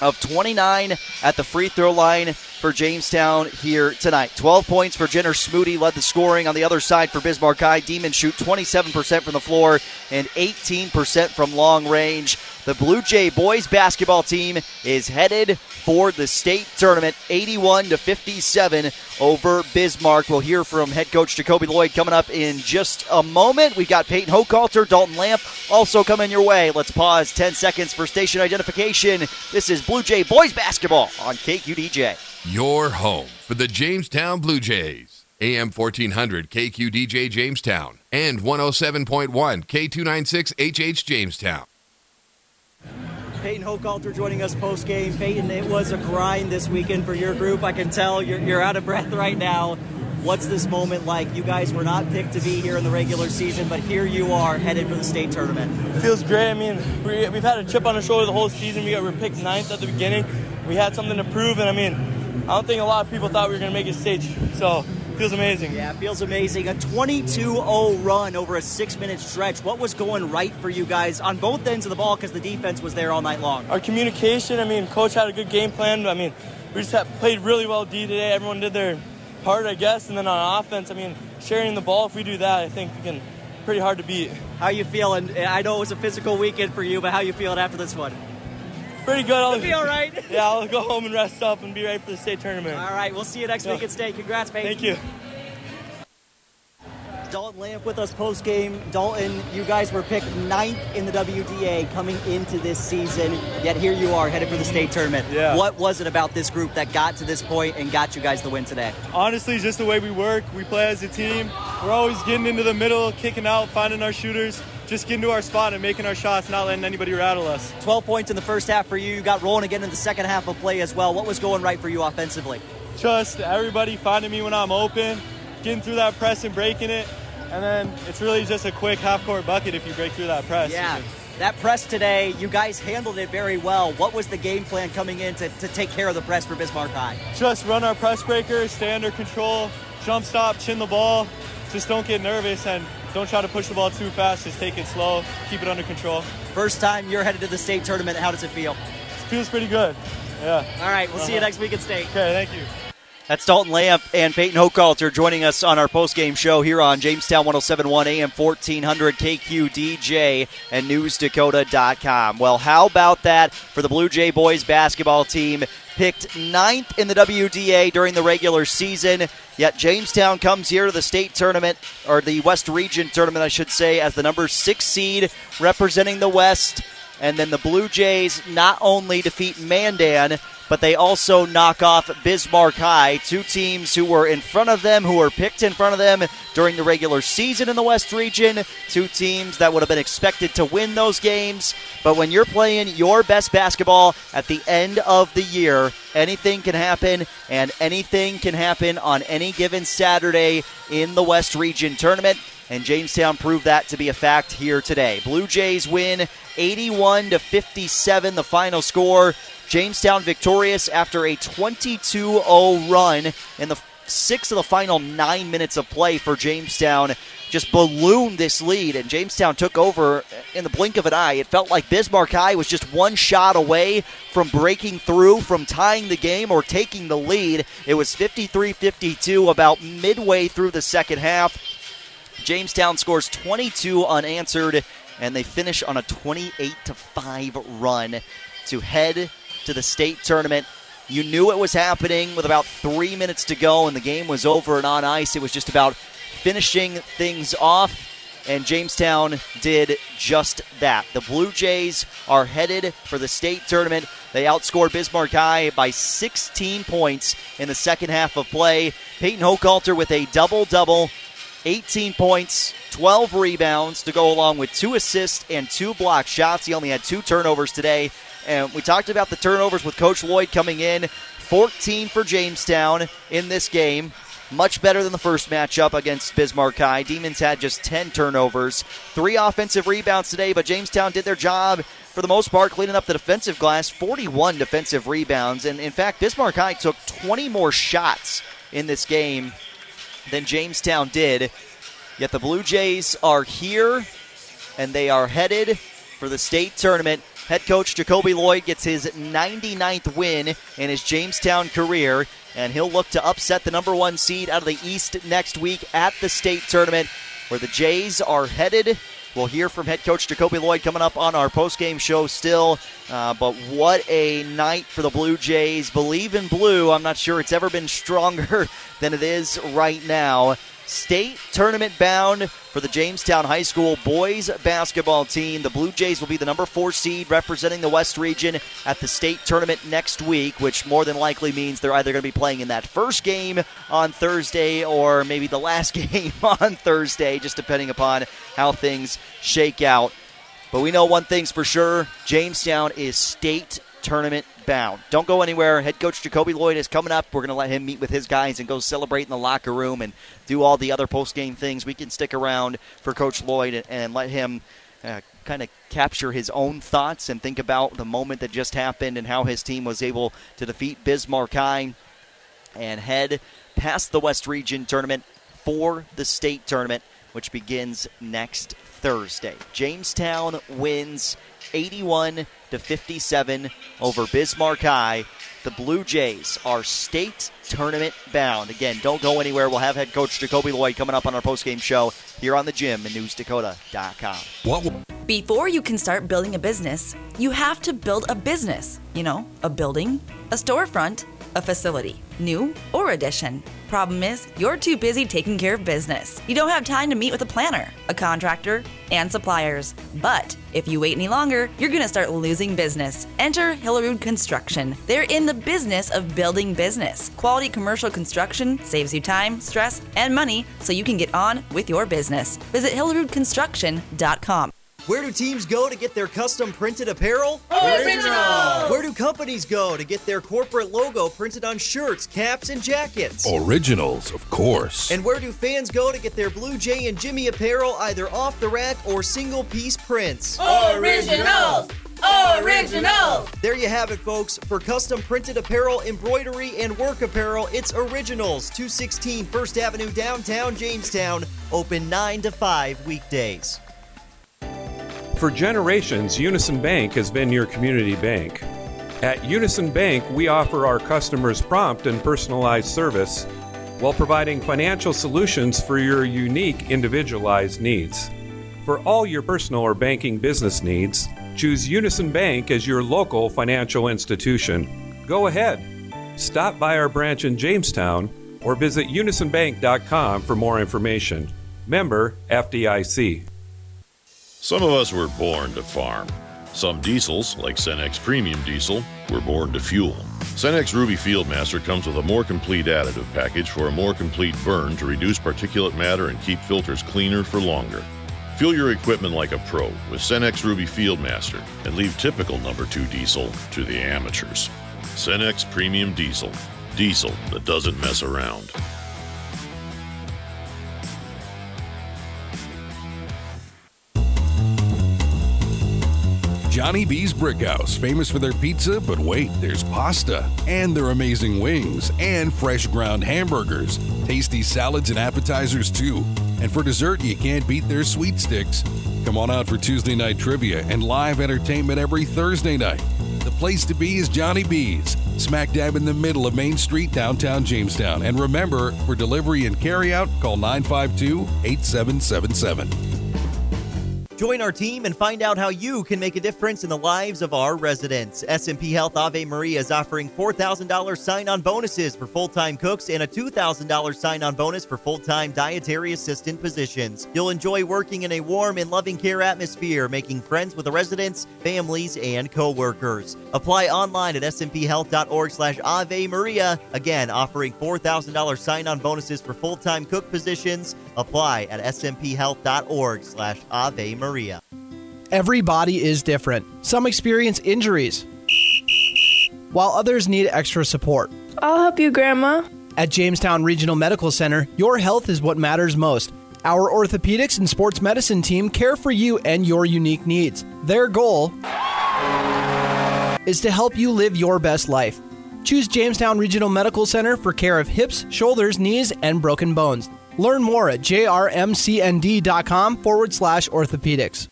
of 29 at the free throw line for Jamestown here tonight. 12 points for Jenner Smoody led the scoring on the other side for Bismarck High. Demon shoot 27% from the floor and 18% from long range. The Blue Jay boys basketball team is headed for the state tournament 81 to 57 over Bismarck. We'll hear from head coach Jacoby Lloyd coming up in just a moment. We've got Peyton Hochhalter, Dalton Lamp also coming your way. Let's pause 10 seconds for station identification. This is Blue Jay boys basketball on KQDJ. Your home for the Jamestown Blue Jays. AM 1400 KQDJ Jamestown and 107.1 K296 HH Jamestown. Peyton Hochhalter joining us post game. Peyton, it was a grind this weekend for your group. I can tell you're, you're out of breath right now. What's this moment like? You guys were not picked to be here in the regular season, but here you are headed for the state tournament. feels great. I mean, we, we've had a chip on our shoulder the whole season. We, got, we were picked ninth at the beginning. We had something to prove, and I mean, I don't think a lot of people thought we were going to make it state. So feels amazing. Yeah, it feels amazing. A 22-0 run over a six-minute stretch. What was going right for you guys on both ends of the ball because the defense was there all night long? Our communication. I mean, coach had a good game plan. I mean, we just had, played really well D today. Everyone did their part, I guess. And then on offense, I mean, sharing the ball. If we do that, I think we can. Pretty hard to beat. How you feeling? I know it was a physical weekend for you, but how you feeling after this one? Pretty good. I'll be all right. Yeah, I'll go home and rest up and be ready for the state tournament. All right, we'll see you next Yeah. week at state. Congrats, Peyton. Thank you. Dalton Lamp with us post game. Dalton, you guys were picked ninth in the WDA coming into this season, yet here you are headed for the state tournament. Yeah. What was it about this group that got to this point and got you guys the win today? Honestly, just the way we work. We play as a team. We're always getting into the middle, kicking out, finding our shooters, just getting to our spot and making our shots, not letting anybody rattle us. 12 points in the first half for you. You got rolling again in the second half of play as well. What was going right for you offensively? Just everybody finding me when I'm open, getting through that press and breaking it. And then it's really just a quick half court bucket if you break through that press. Yeah. That press today, you guys handled it very well. What was the game plan coming in to, to take care of the press for Bismarck High? Just run our press breaker, stay under control, jump stop, chin the ball. Just don't get nervous and don't try to push the ball too fast. Just take it slow, keep it under control. First time you're headed to the state tournament. How does it feel? feels pretty good. Yeah. All right, we'll see you Uh-huh. next week at state. Okay, thank you. That's Dalton Lamp and Peyton Hochhalter joining us on our post-game show here on Jamestown 1071 AM 1400 KQDJ and NewsDakota.com. Well, how about that for the Blue Jay boys basketball team? Picked ninth in the WDA during the regular season, yet Jamestown comes here to the state tournament, or the West Region tournament, I should say, as the number six seed representing the West. And then the Blue Jays not only defeat Mandan, but they also knock off Bismarck High, two teams who were in front of them, who were picked in front of them during the regular season in the West region, two teams that would have been expected to win those games. But when you're playing your best basketball at the end of the year, anything can happen, and anything can happen on any given Saturday in the West region tournament and Jamestown proved that to be a fact here today. Blue Jays win 81 to 57 the final score. Jamestown victorious after a 22 0 run in the six of the final nine minutes of play for Jamestown. Just ballooned this lead, and Jamestown took over in the blink of an eye. It felt like Bismarck High was just one shot away from breaking through, from tying the game, or taking the lead. It was 53 52 about midway through the second half. Jamestown scores 22 unanswered, and they finish on a 28 5 run to head to the state tournament. You knew it was happening with about three minutes to go, and the game was over and on ice. It was just about finishing things off, and Jamestown did just that. The Blue Jays are headed for the state tournament. They outscored Bismarck High by 16 points in the second half of play. Peyton Hochhalter with a double double 18 points, 12 rebounds to go along with two assists and two block shots. He only had two turnovers today. And we talked about the turnovers with Coach Lloyd coming in. 14 for Jamestown in this game. Much better than the first matchup against Bismarck High. Demons had just 10 turnovers, three offensive rebounds today, but Jamestown did their job for the most part, cleaning up the defensive glass. 41 defensive rebounds. And in fact, Bismarck High took 20 more shots in this game than Jamestown did. Yet the Blue Jays are here and they are headed for the state tournament. Head coach Jacoby Lloyd gets his 99th win in his Jamestown career, and he'll look to upset the number one seed out of the East next week at the state tournament, where the Jays are headed. We'll hear from head coach Jacoby Lloyd coming up on our post-game show still. Uh, but what a night for the Blue Jays. Believe in blue. I'm not sure it's ever been stronger than it is right now state tournament bound for the Jamestown High School boys basketball team. The Blue Jays will be the number four seed representing the West region at the state tournament next week, which more than likely means they're either going to be playing in that first game on Thursday or maybe the last game on Thursday, just depending upon how things shake out. But we know one thing's for sure Jamestown is state tournament bound. Don't go anywhere. Head coach Jacoby Lloyd is coming up. We're going to let him meet with his guys and go celebrate in the locker room and do all the other post game things. We can stick around for Coach Lloyd and, and let him. Uh, kind of capture his own thoughts and think about the moment that just happened and how his team was able to defeat Bismarck High and head past the West Region tournament for the state tournament, which begins next Thursday. Jamestown wins 81 to 57 over Bismarck High. The Blue Jays are state tournament bound. Again, don't go anywhere. We'll have head coach Jacoby Lloyd coming up on our postgame show here on the gym and newsdakota.com. What? Before you can start building a business, you have to build a business. You know, a building, a storefront, a facility, new or addition. Problem is, you're too busy taking care of business. You don't have time to meet with a planner, a contractor, and suppliers. But if you wait any longer, you're going to start losing business. Enter Hillerud Construction. They're in the business of building business. Quality commercial construction saves you time, stress, and money so you can get on with your business. Visit hillerudconstruction.com. Where do teams go to get their custom printed apparel? Original! Where do companies go to get their corporate logo printed on shirts, caps, and jackets? Originals, of course. And where do fans go to get their Blue Jay and Jimmy apparel either off the rack or single piece prints? Originals! Originals! There you have it, folks. For custom printed apparel, embroidery, and work apparel, it's Originals, 216 First Avenue, downtown Jamestown. Open 9 to 5 weekdays. For generations, Unison Bank has been your community bank. At Unison Bank, we offer our customers prompt and personalized service while providing financial solutions for your unique individualized needs. For all your personal or banking business needs, choose Unison Bank as your local financial institution. Go ahead. Stop by our branch in Jamestown or visit unisonbank.com for more information. Member FDIC. Some of us were born to farm. Some diesels, like Cenex Premium Diesel, were born to fuel. Cenex Ruby Fieldmaster comes with a more complete additive package for a more complete burn to reduce particulate matter and keep filters cleaner for longer. Fuel your equipment like a pro with Cenex Ruby Fieldmaster and leave typical number 2 diesel to the amateurs. Cenex Premium Diesel. Diesel that doesn't mess around. Johnny B's Brickhouse, famous for their pizza, but wait, there's pasta, and their amazing wings, and fresh ground hamburgers, tasty salads and appetizers too. And for dessert, you can't beat their sweet sticks. Come on out for Tuesday night trivia and live entertainment every Thursday night. The place to be is Johnny B's, smack dab in the middle of Main Street, downtown Jamestown. And remember, for delivery and carryout, call 952 8777. Join our team and find out how you can make a difference in the lives of our residents. SMP Health Ave Maria is offering $4,000 sign-on bonuses for full-time cooks and a $2,000 sign-on bonus for full-time dietary assistant positions. You'll enjoy working in a warm and loving care atmosphere, making friends with the residents, families, and co-workers. Apply online at smphealth.org slash Ave Maria. Again, offering $4,000 sign-on bonuses for full-time cook positions. Apply at smphealth.org slash Ave Maria. Every body is different. Some experience injuries, while others need extra support. I'll help you, Grandma. At Jamestown Regional Medical Center, your health is what matters most. Our orthopedics and sports medicine team care for you and your unique needs. Their goal is to help you live your best life. Choose Jamestown Regional Medical Center for care of hips, shoulders, knees, and broken bones. Learn more at jrmcnd.com forward slash orthopedics.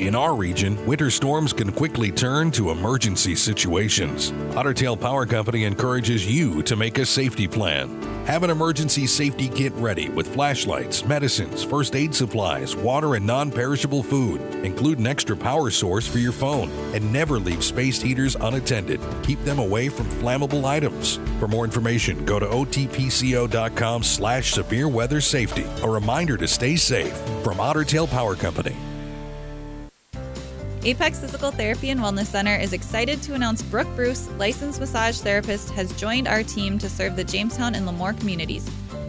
In our region, winter storms can quickly turn to emergency situations. Ottertail Power Company encourages you to make a safety plan. Have an emergency safety kit ready with flashlights, medicines, first aid supplies, water, and non perishable food. Include an extra power source for your phone and never leave space heaters unattended. Keep them away from flammable items. For more information, go to otpco.com slash severe weather safety. A reminder to stay safe from Ottertail Power Company. Apex Physical Therapy and Wellness Center is excited to announce Brooke Bruce, licensed massage therapist, has joined our team to serve the Jamestown and LaMoure communities.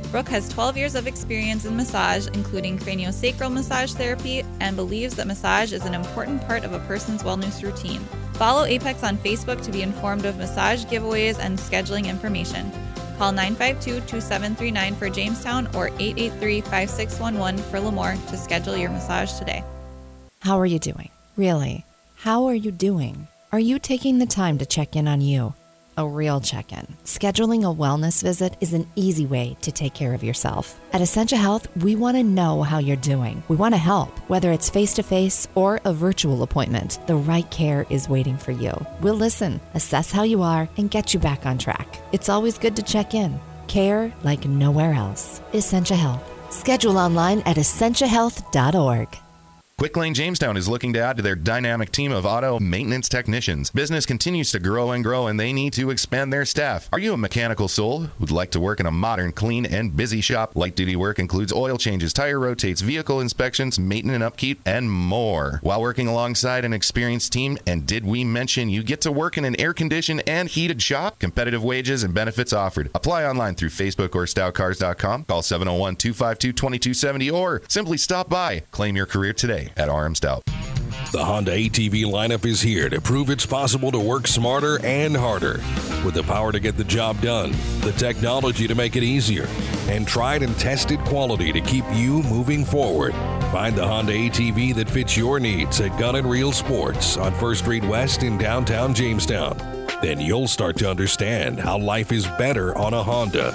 Brooke has 12 years of experience in massage, including craniosacral massage therapy, and believes that massage is an important part of a person's wellness routine. Follow Apex on Facebook to be informed of massage giveaways and scheduling information. Call 952 2739 for Jamestown or 883 5611 for LaMoure to schedule your massage today. How are you doing? Really? How are you doing? Are you taking the time to check in on you? A real check in. Scheduling a wellness visit is an easy way to take care of yourself. At Essentia Health, we want to know how you're doing. We want to help, whether it's face to face or a virtual appointment. The right care is waiting for you. We'll listen, assess how you are, and get you back on track. It's always good to check in. Care like nowhere else. Essentia Health. Schedule online at essentiahealth.org. Quick Lane Jamestown is looking to add to their dynamic team of auto maintenance technicians. Business continues to grow and grow, and they need to expand their staff. Are you a mechanical soul who'd like to work in a modern, clean, and busy shop? Light duty work includes oil changes, tire rotates, vehicle inspections, maintenance and upkeep, and more. While working alongside an experienced team, and did we mention you get to work in an air conditioned and heated shop? Competitive wages and benefits offered. Apply online through Facebook or stoutcars.com. Call 701 252 2270 or simply stop by. Claim your career today at RM Stout. The Honda ATV lineup is here to prove it's possible to work smarter and harder. With the power to get the job done, the technology to make it easier, and tried and tested quality to keep you moving forward. Find the Honda ATV that fits your needs at Gun and Reel Sports on First Street West in downtown Jamestown. Then you'll start to understand how life is better on a Honda.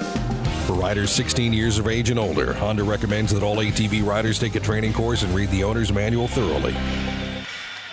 For riders 16 years of age and older, Honda recommends that all ATV riders take a training course and read the owner's manual thoroughly.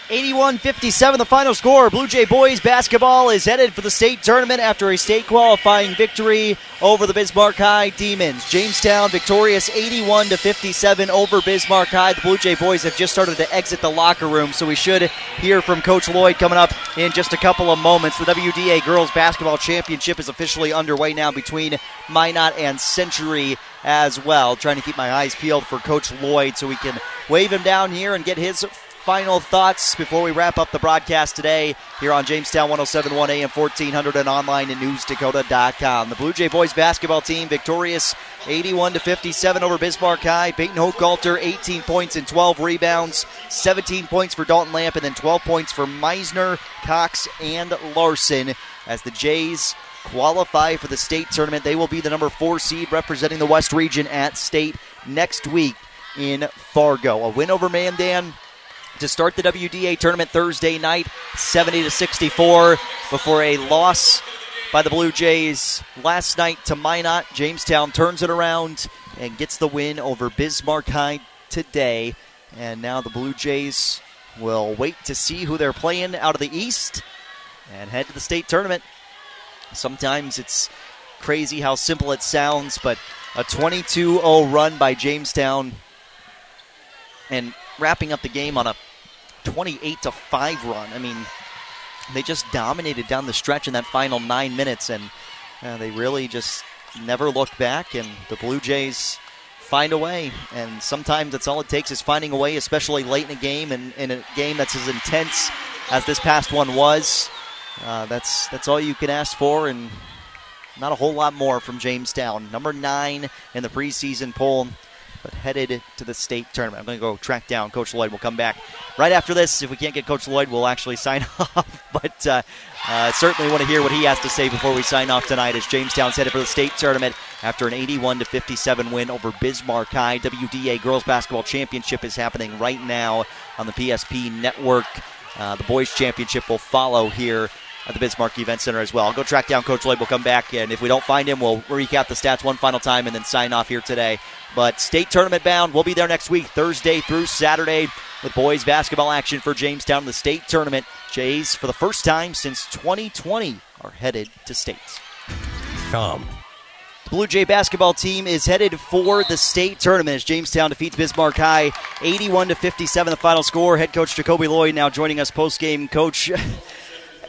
81 57, the final score. Blue Jay boys basketball is headed for the state tournament after a state qualifying victory over the Bismarck High Demons. Jamestown victorious 81 to 57 over Bismarck High. The Blue Jay boys have just started to exit the locker room, so we should hear from Coach Lloyd coming up in just a couple of moments. The WDA Girls Basketball Championship is officially underway now between Minot and Century as well. Trying to keep my eyes peeled for Coach Lloyd so we can wave him down here and get his final thoughts before we wrap up the broadcast today here on Jamestown 1071 AM 1400 and online at newsdakota.com. The Blue Jay boys basketball team victorious 81 to 57 over Bismarck High. Peyton Hochhalter 18 points and 12 rebounds, 17 points for Dalton Lamp, and then 12 points for Meisner, Cox, and Larson as the Jays qualify for the state tournament. They will be the number four seed representing the West region at state next week in Fargo. A win over Mandan to start the WDA tournament Thursday night, 70 to 64, before a loss by the Blue Jays last night to Minot. Jamestown turns it around and gets the win over Bismarck High today. And now the Blue Jays will wait to see who they're playing out of the East and head to the state tournament. Sometimes it's crazy how simple it sounds, but a 22 0 run by Jamestown and wrapping up the game on a 28 to 5 run. I mean, they just dominated down the stretch in that final nine minutes, and uh, they really just never looked back. And the Blue Jays find a way, and sometimes that's all it takes is finding a way, especially late in a game and in a game that's as intense as this past one was. Uh, that's that's all you can ask for, and not a whole lot more from Jamestown. Number nine in the preseason poll headed to the state tournament. I'm going to go track down Coach Lloyd. We'll come back right after this. If we can't get Coach Lloyd, we'll actually sign off. but uh, uh, certainly want to hear what he has to say before we sign off tonight as Jamestown's headed for the state tournament after an 81 to 57 win over Bismarck High. WDA Girls Basketball Championship is happening right now on the PSP network. Uh, the boys championship will follow here at the Bismarck Event Center as well. I'll go track down Coach Lloyd. We'll come back, and if we don't find him, we'll recap the stats one final time and then sign off here today. But state tournament bound, we'll be there next week, Thursday through Saturday, with boys basketball action for Jamestown. In the state tournament, Jays, for the first time since 2020, are headed to states. Com. The Blue Jay basketball team is headed for the state tournament as Jamestown defeats Bismarck High 81 to 57 the final score. Head coach Jacoby Lloyd now joining us post game. Coach,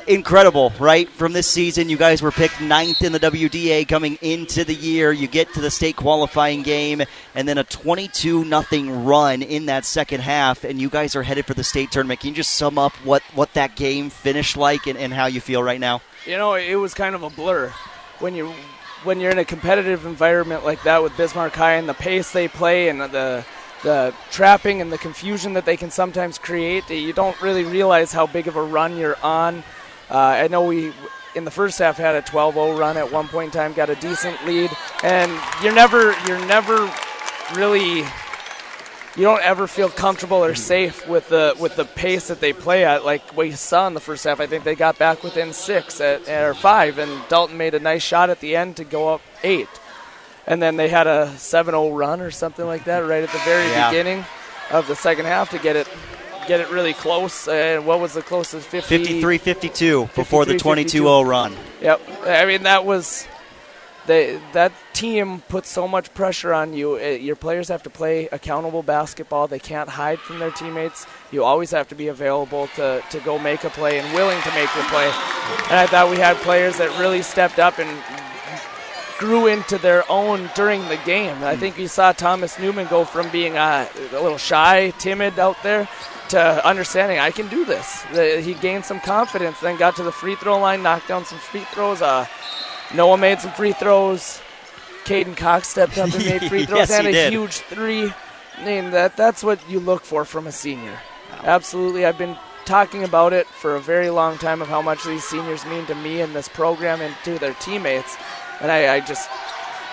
incredible, right? From this season, you guys were picked ninth in the WDA coming into the year. You get to the state qualifying game, and then a 22 nothing run in that second half, and you guys are headed for the state tournament. Can you just sum up what, what that game finished like and, and how you feel right now? You know, it was kind of a blur when you when you're in a competitive environment like that with Bismarck High and the pace they play and the the trapping and the confusion that they can sometimes create, you don't really realize how big of a run you're on. Uh, I know we in the first half had a 12-0 run at one point in time, got a decent lead, and you're never you're never really you don't ever feel comfortable or safe with the with the pace that they play at. Like what you saw in the first half, I think they got back within six at, or five, and Dalton made a nice shot at the end to go up eight, and then they had a 7-0 run or something like that right at the very Yeah. beginning of the second half to get it get it really close. And what was the closest? 50, 53 52 before the 22 0 run. Yep. I mean that was they that team puts so much pressure on you. Uh, Your players have to play accountable basketball. They can't hide from their teammates. You always have to be available to, to go make a play and willing to make the play. And I thought we had players that really stepped up and grew into their own during the game. I think you saw Thomas Newman go from being uh, a little shy, timid out there to understanding I can do this. The- He gained some confidence, then got to the free throw line, knocked down some free throws. Uh, Noah made some free throws. Caden Cox stepped up and made free throws Yes, and a did. huge three. I mean, that that's what you look for from a senior. Absolutely. I've been talking about it for a very long time of how much these seniors mean to me and this program and to their teammates. And I, I just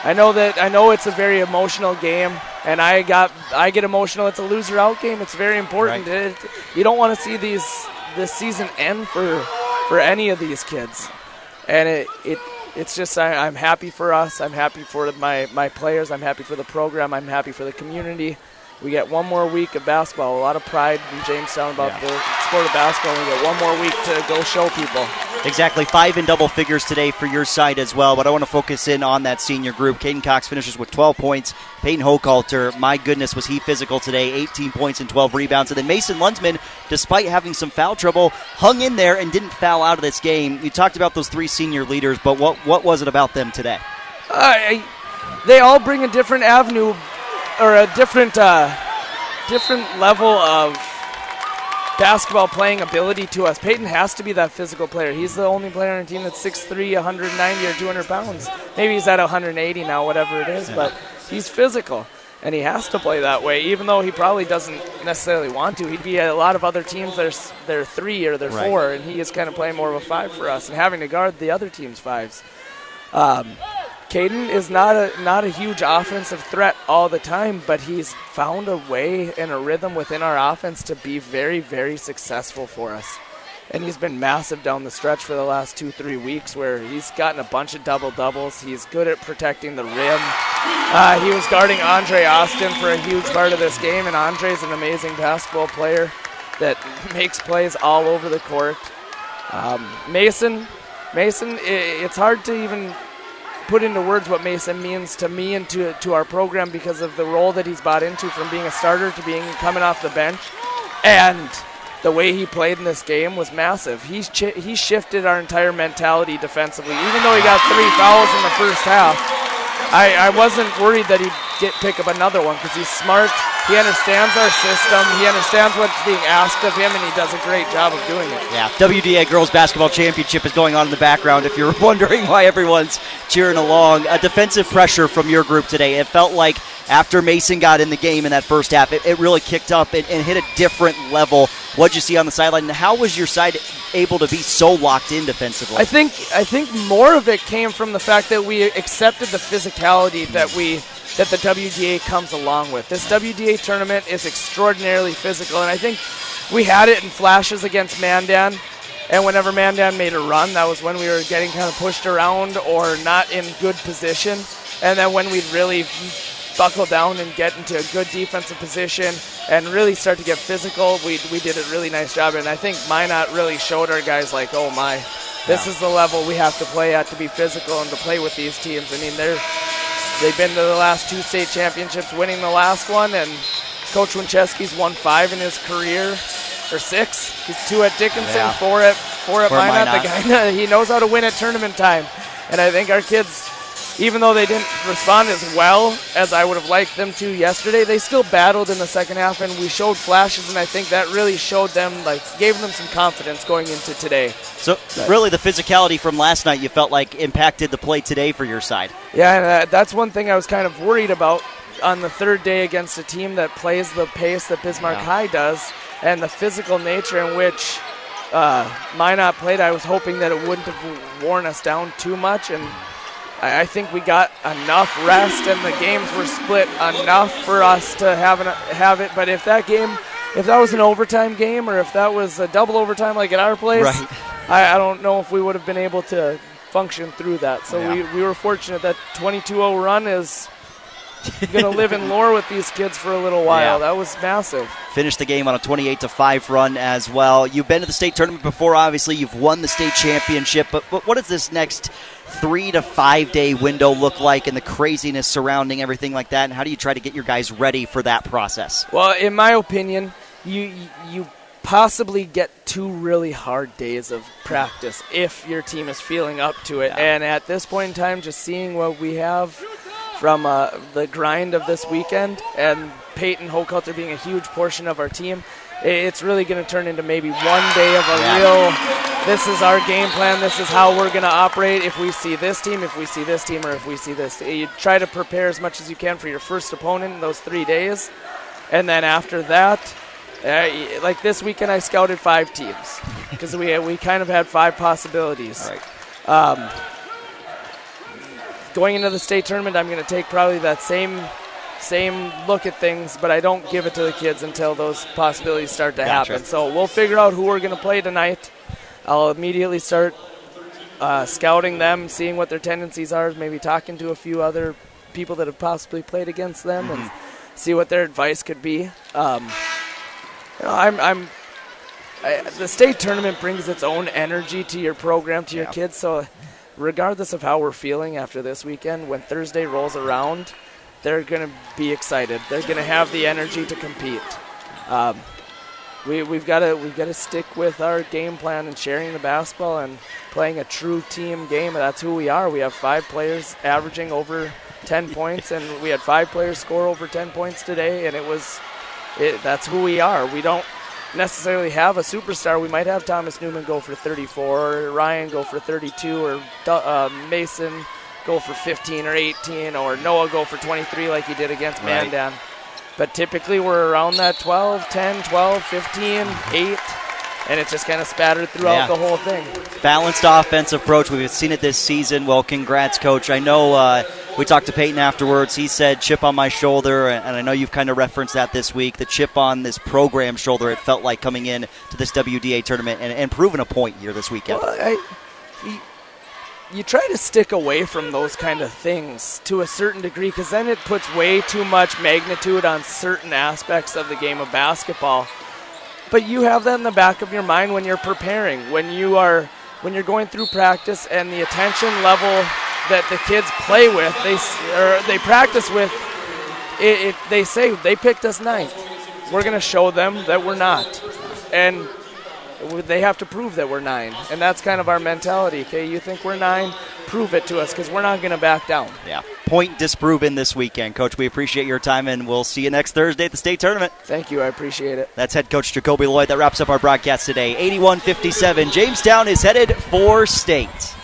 I know that I know it's a very emotional game, and I got I get emotional. It's a loser out game. It's very important. It- you don't want to see these this season end for for any of these kids, and it it it's just I, I'm happy for us. I'm happy for my my players. I'm happy for the program. I'm happy for the community, We get one more week of basketball. A lot of pride in Jamestown about Yeah. the sport of basketball. We get one more week to go show people. Exactly, five in double figures today for your side as well. But I want to focus in on that senior group. Caden Cox finishes with 12 points. Peyton Hochhalter, my goodness, was he physical today? 18 points and 12 rebounds. And then Mason Lunsman, despite having some foul trouble, hung in there and didn't foul out of this game. You talked about those three senior leaders, but what what was it about them today? I, they all bring a different avenue or a different uh, different level of basketball playing ability to us. Peyton has to be that physical player. He's the only player on the team that's 6'3", 190 or 200 pounds. Maybe he's at 180 now, whatever it is, but he's physical. And he has to play that way, even though he probably doesn't necessarily want to. He'd be at a lot of other teams. They're they're three or they're Right. four, and he is kind of playing more of a five for us, and having to guard the other team's fives. Um, Caden is not a not a huge offensive threat all the time, but he's found a way and a rhythm within our offense to be very, very successful for us. And he's been massive down the stretch for the last two, three weeks, where he's gotten a bunch of double doubles. He's good at protecting the rim. Uh, he was guarding Andre Austin for a huge part of this game, and Andre's an amazing basketball player that makes plays all over the court. Um, Mason, Mason, it's hard to even put into words what Mason means to me and to to our program because of the role that he's bought into from being a starter to being coming off the bench, and the way he played in this game was massive. Chi- he shifted our entire mentality defensively. Even though he got three fouls in the first half, I, I wasn't worried that he'd get pick up another one because he's smart. He understands our system. He understands what's being asked of him, and he does a great job of doing it. Yeah, WDA Girls Basketball Championship is going on in the background if you're wondering why everyone's cheering along. A defensive pressure from your group today. It felt like after Mason got in the game in that first half, it, it really kicked up and, and hit a different level. What'd you see on the sideline? And how was your side able to be so locked in defensively? I think I think more of it came from the fact that we accepted the physicality that we that the WDA comes along with. This WDA tournament is extraordinarily physical, and I think we had it in flashes against Mandan. And whenever Mandan made a run, that was when we were getting kind of pushed around or not in good position. And then when we'd really buckle down and get into a good defensive position and really start to get physical, we, we did a really nice job. And I think Minot really showed our guys, like, oh my, this Yeah. is the level we have to play at to be physical and to play with these teams. I mean, they're they've been to the last two state championships, winning the last one, and Coach Winchesky's won five in his career, or six. He's two at Dickinson, Yeah. four at four at Minot. The guy he knows how to win at tournament time, and I think our kids. Even though they didn't respond as well as I would have liked them to yesterday, they still battled in the second half, and we showed flashes, and I think that really showed them, like, gave them some confidence going into today. so, really, the physicality from last night you felt like impacted the play today for your side. Yeah, and uh, that's one thing I was kind of worried about on the third day against a team that plays the pace that Bismarck Yeah. High does, and the physical nature in which uh, Minot played. I was hoping that it wouldn't have worn us down too much, and I, I think we got enough rest, and the games were split enough for us to have an, have it. But if that game, if that was an overtime game, or if that was a double overtime like at our place, Right. I, I don't know if we would have been able to function through that. So Yeah. we, we were fortunate that 22-0 run is going to live in lore with these kids for a little while. Yeah. That was massive. Finished the game on a 28 to 5 run as well. You've been to the state tournament before, obviously. You've won the state championship. But, but what does this next three to five day window look like and the craziness surrounding everything like that? And how do you try to get your guys ready for that process? Well, in my opinion, you you possibly get two really hard days of practice if your team is feeling up to it. And at this point in time, just seeing what we have from uh, the grind of this weekend and Peyton Hochhalter being a huge portion of our team, it's really going to turn into maybe one day of a Yeah. real. This is our game plan. This is how we're going to operate. If we see this team, if we see this team, or if we see this, you try to prepare as much as you can for your first opponent in those three days, and then after that, uh, like this weekend, I scouted five teams because we we kind of had five possibilities. Um, going into the state tournament, I'm going to take probably that same same look at things, but I don't give it to the kids until those possibilities start to Gotcha. happen. So we'll figure out who we're going to play tonight. I'll immediately start uh, scouting them, seeing what their tendencies are, maybe talking to a few other people that have possibly played against them, and see what their advice could be. Um, you know, I'm, I'm I, the state tournament brings its own energy to your program, to your Yeah. kids. So, regardless of how we're feeling after this weekend, when Thursday rolls around, they're going to be excited. They're going to have the energy to compete. Um, we, we've got to we've got to stick with our game plan and sharing the basketball and playing a true team game. That's who we are. We have five players averaging over 10 points, and we had five players score over 10 points today, and it was it, that's who we are. We don't necessarily have a superstar. We might have Thomas Newman go for 34, or Ryan go for 32, or uh, Mason go for 15 or 18, or Noah go for 23 like he did against Right. Mandan. But typically we're around that 12, 10, 12, 15, 8, and it's just kind of spattered throughout Yeah. the whole thing. Balanced offensive approach. We've seen it this season. Well, congrats, coach. I know uh, we talked to Peyton afterwards. He said chip on my shoulder, and I know you've kind of referenced that this week. The chip on this program shoulder. It felt like coming in to this WDA tournament and, and proving a point here this weekend. Well, I, you try to stick away from those kind of things to a certain degree because then it puts way too much magnitude on certain aspects of the game of basketball. But you have that in the back of your mind when you're preparing, when you are when you're going through practice and the attention level that the kids play with, they or they practice with. It, it, they say they picked us ninth. We're going to show them that we're not, and they have to prove that we're nine, and that's kind of our mentality. Okay, you think we're nine? Prove it to us, because we're not going to back down. Yeah. Point disproven this weekend, coach. We appreciate your time, and we'll see you next Thursday at the state tournament. Thank you, I appreciate it. That's head coach Jacoby Lloyd. That wraps up our broadcast today. 81 57. Jamestown is headed for state.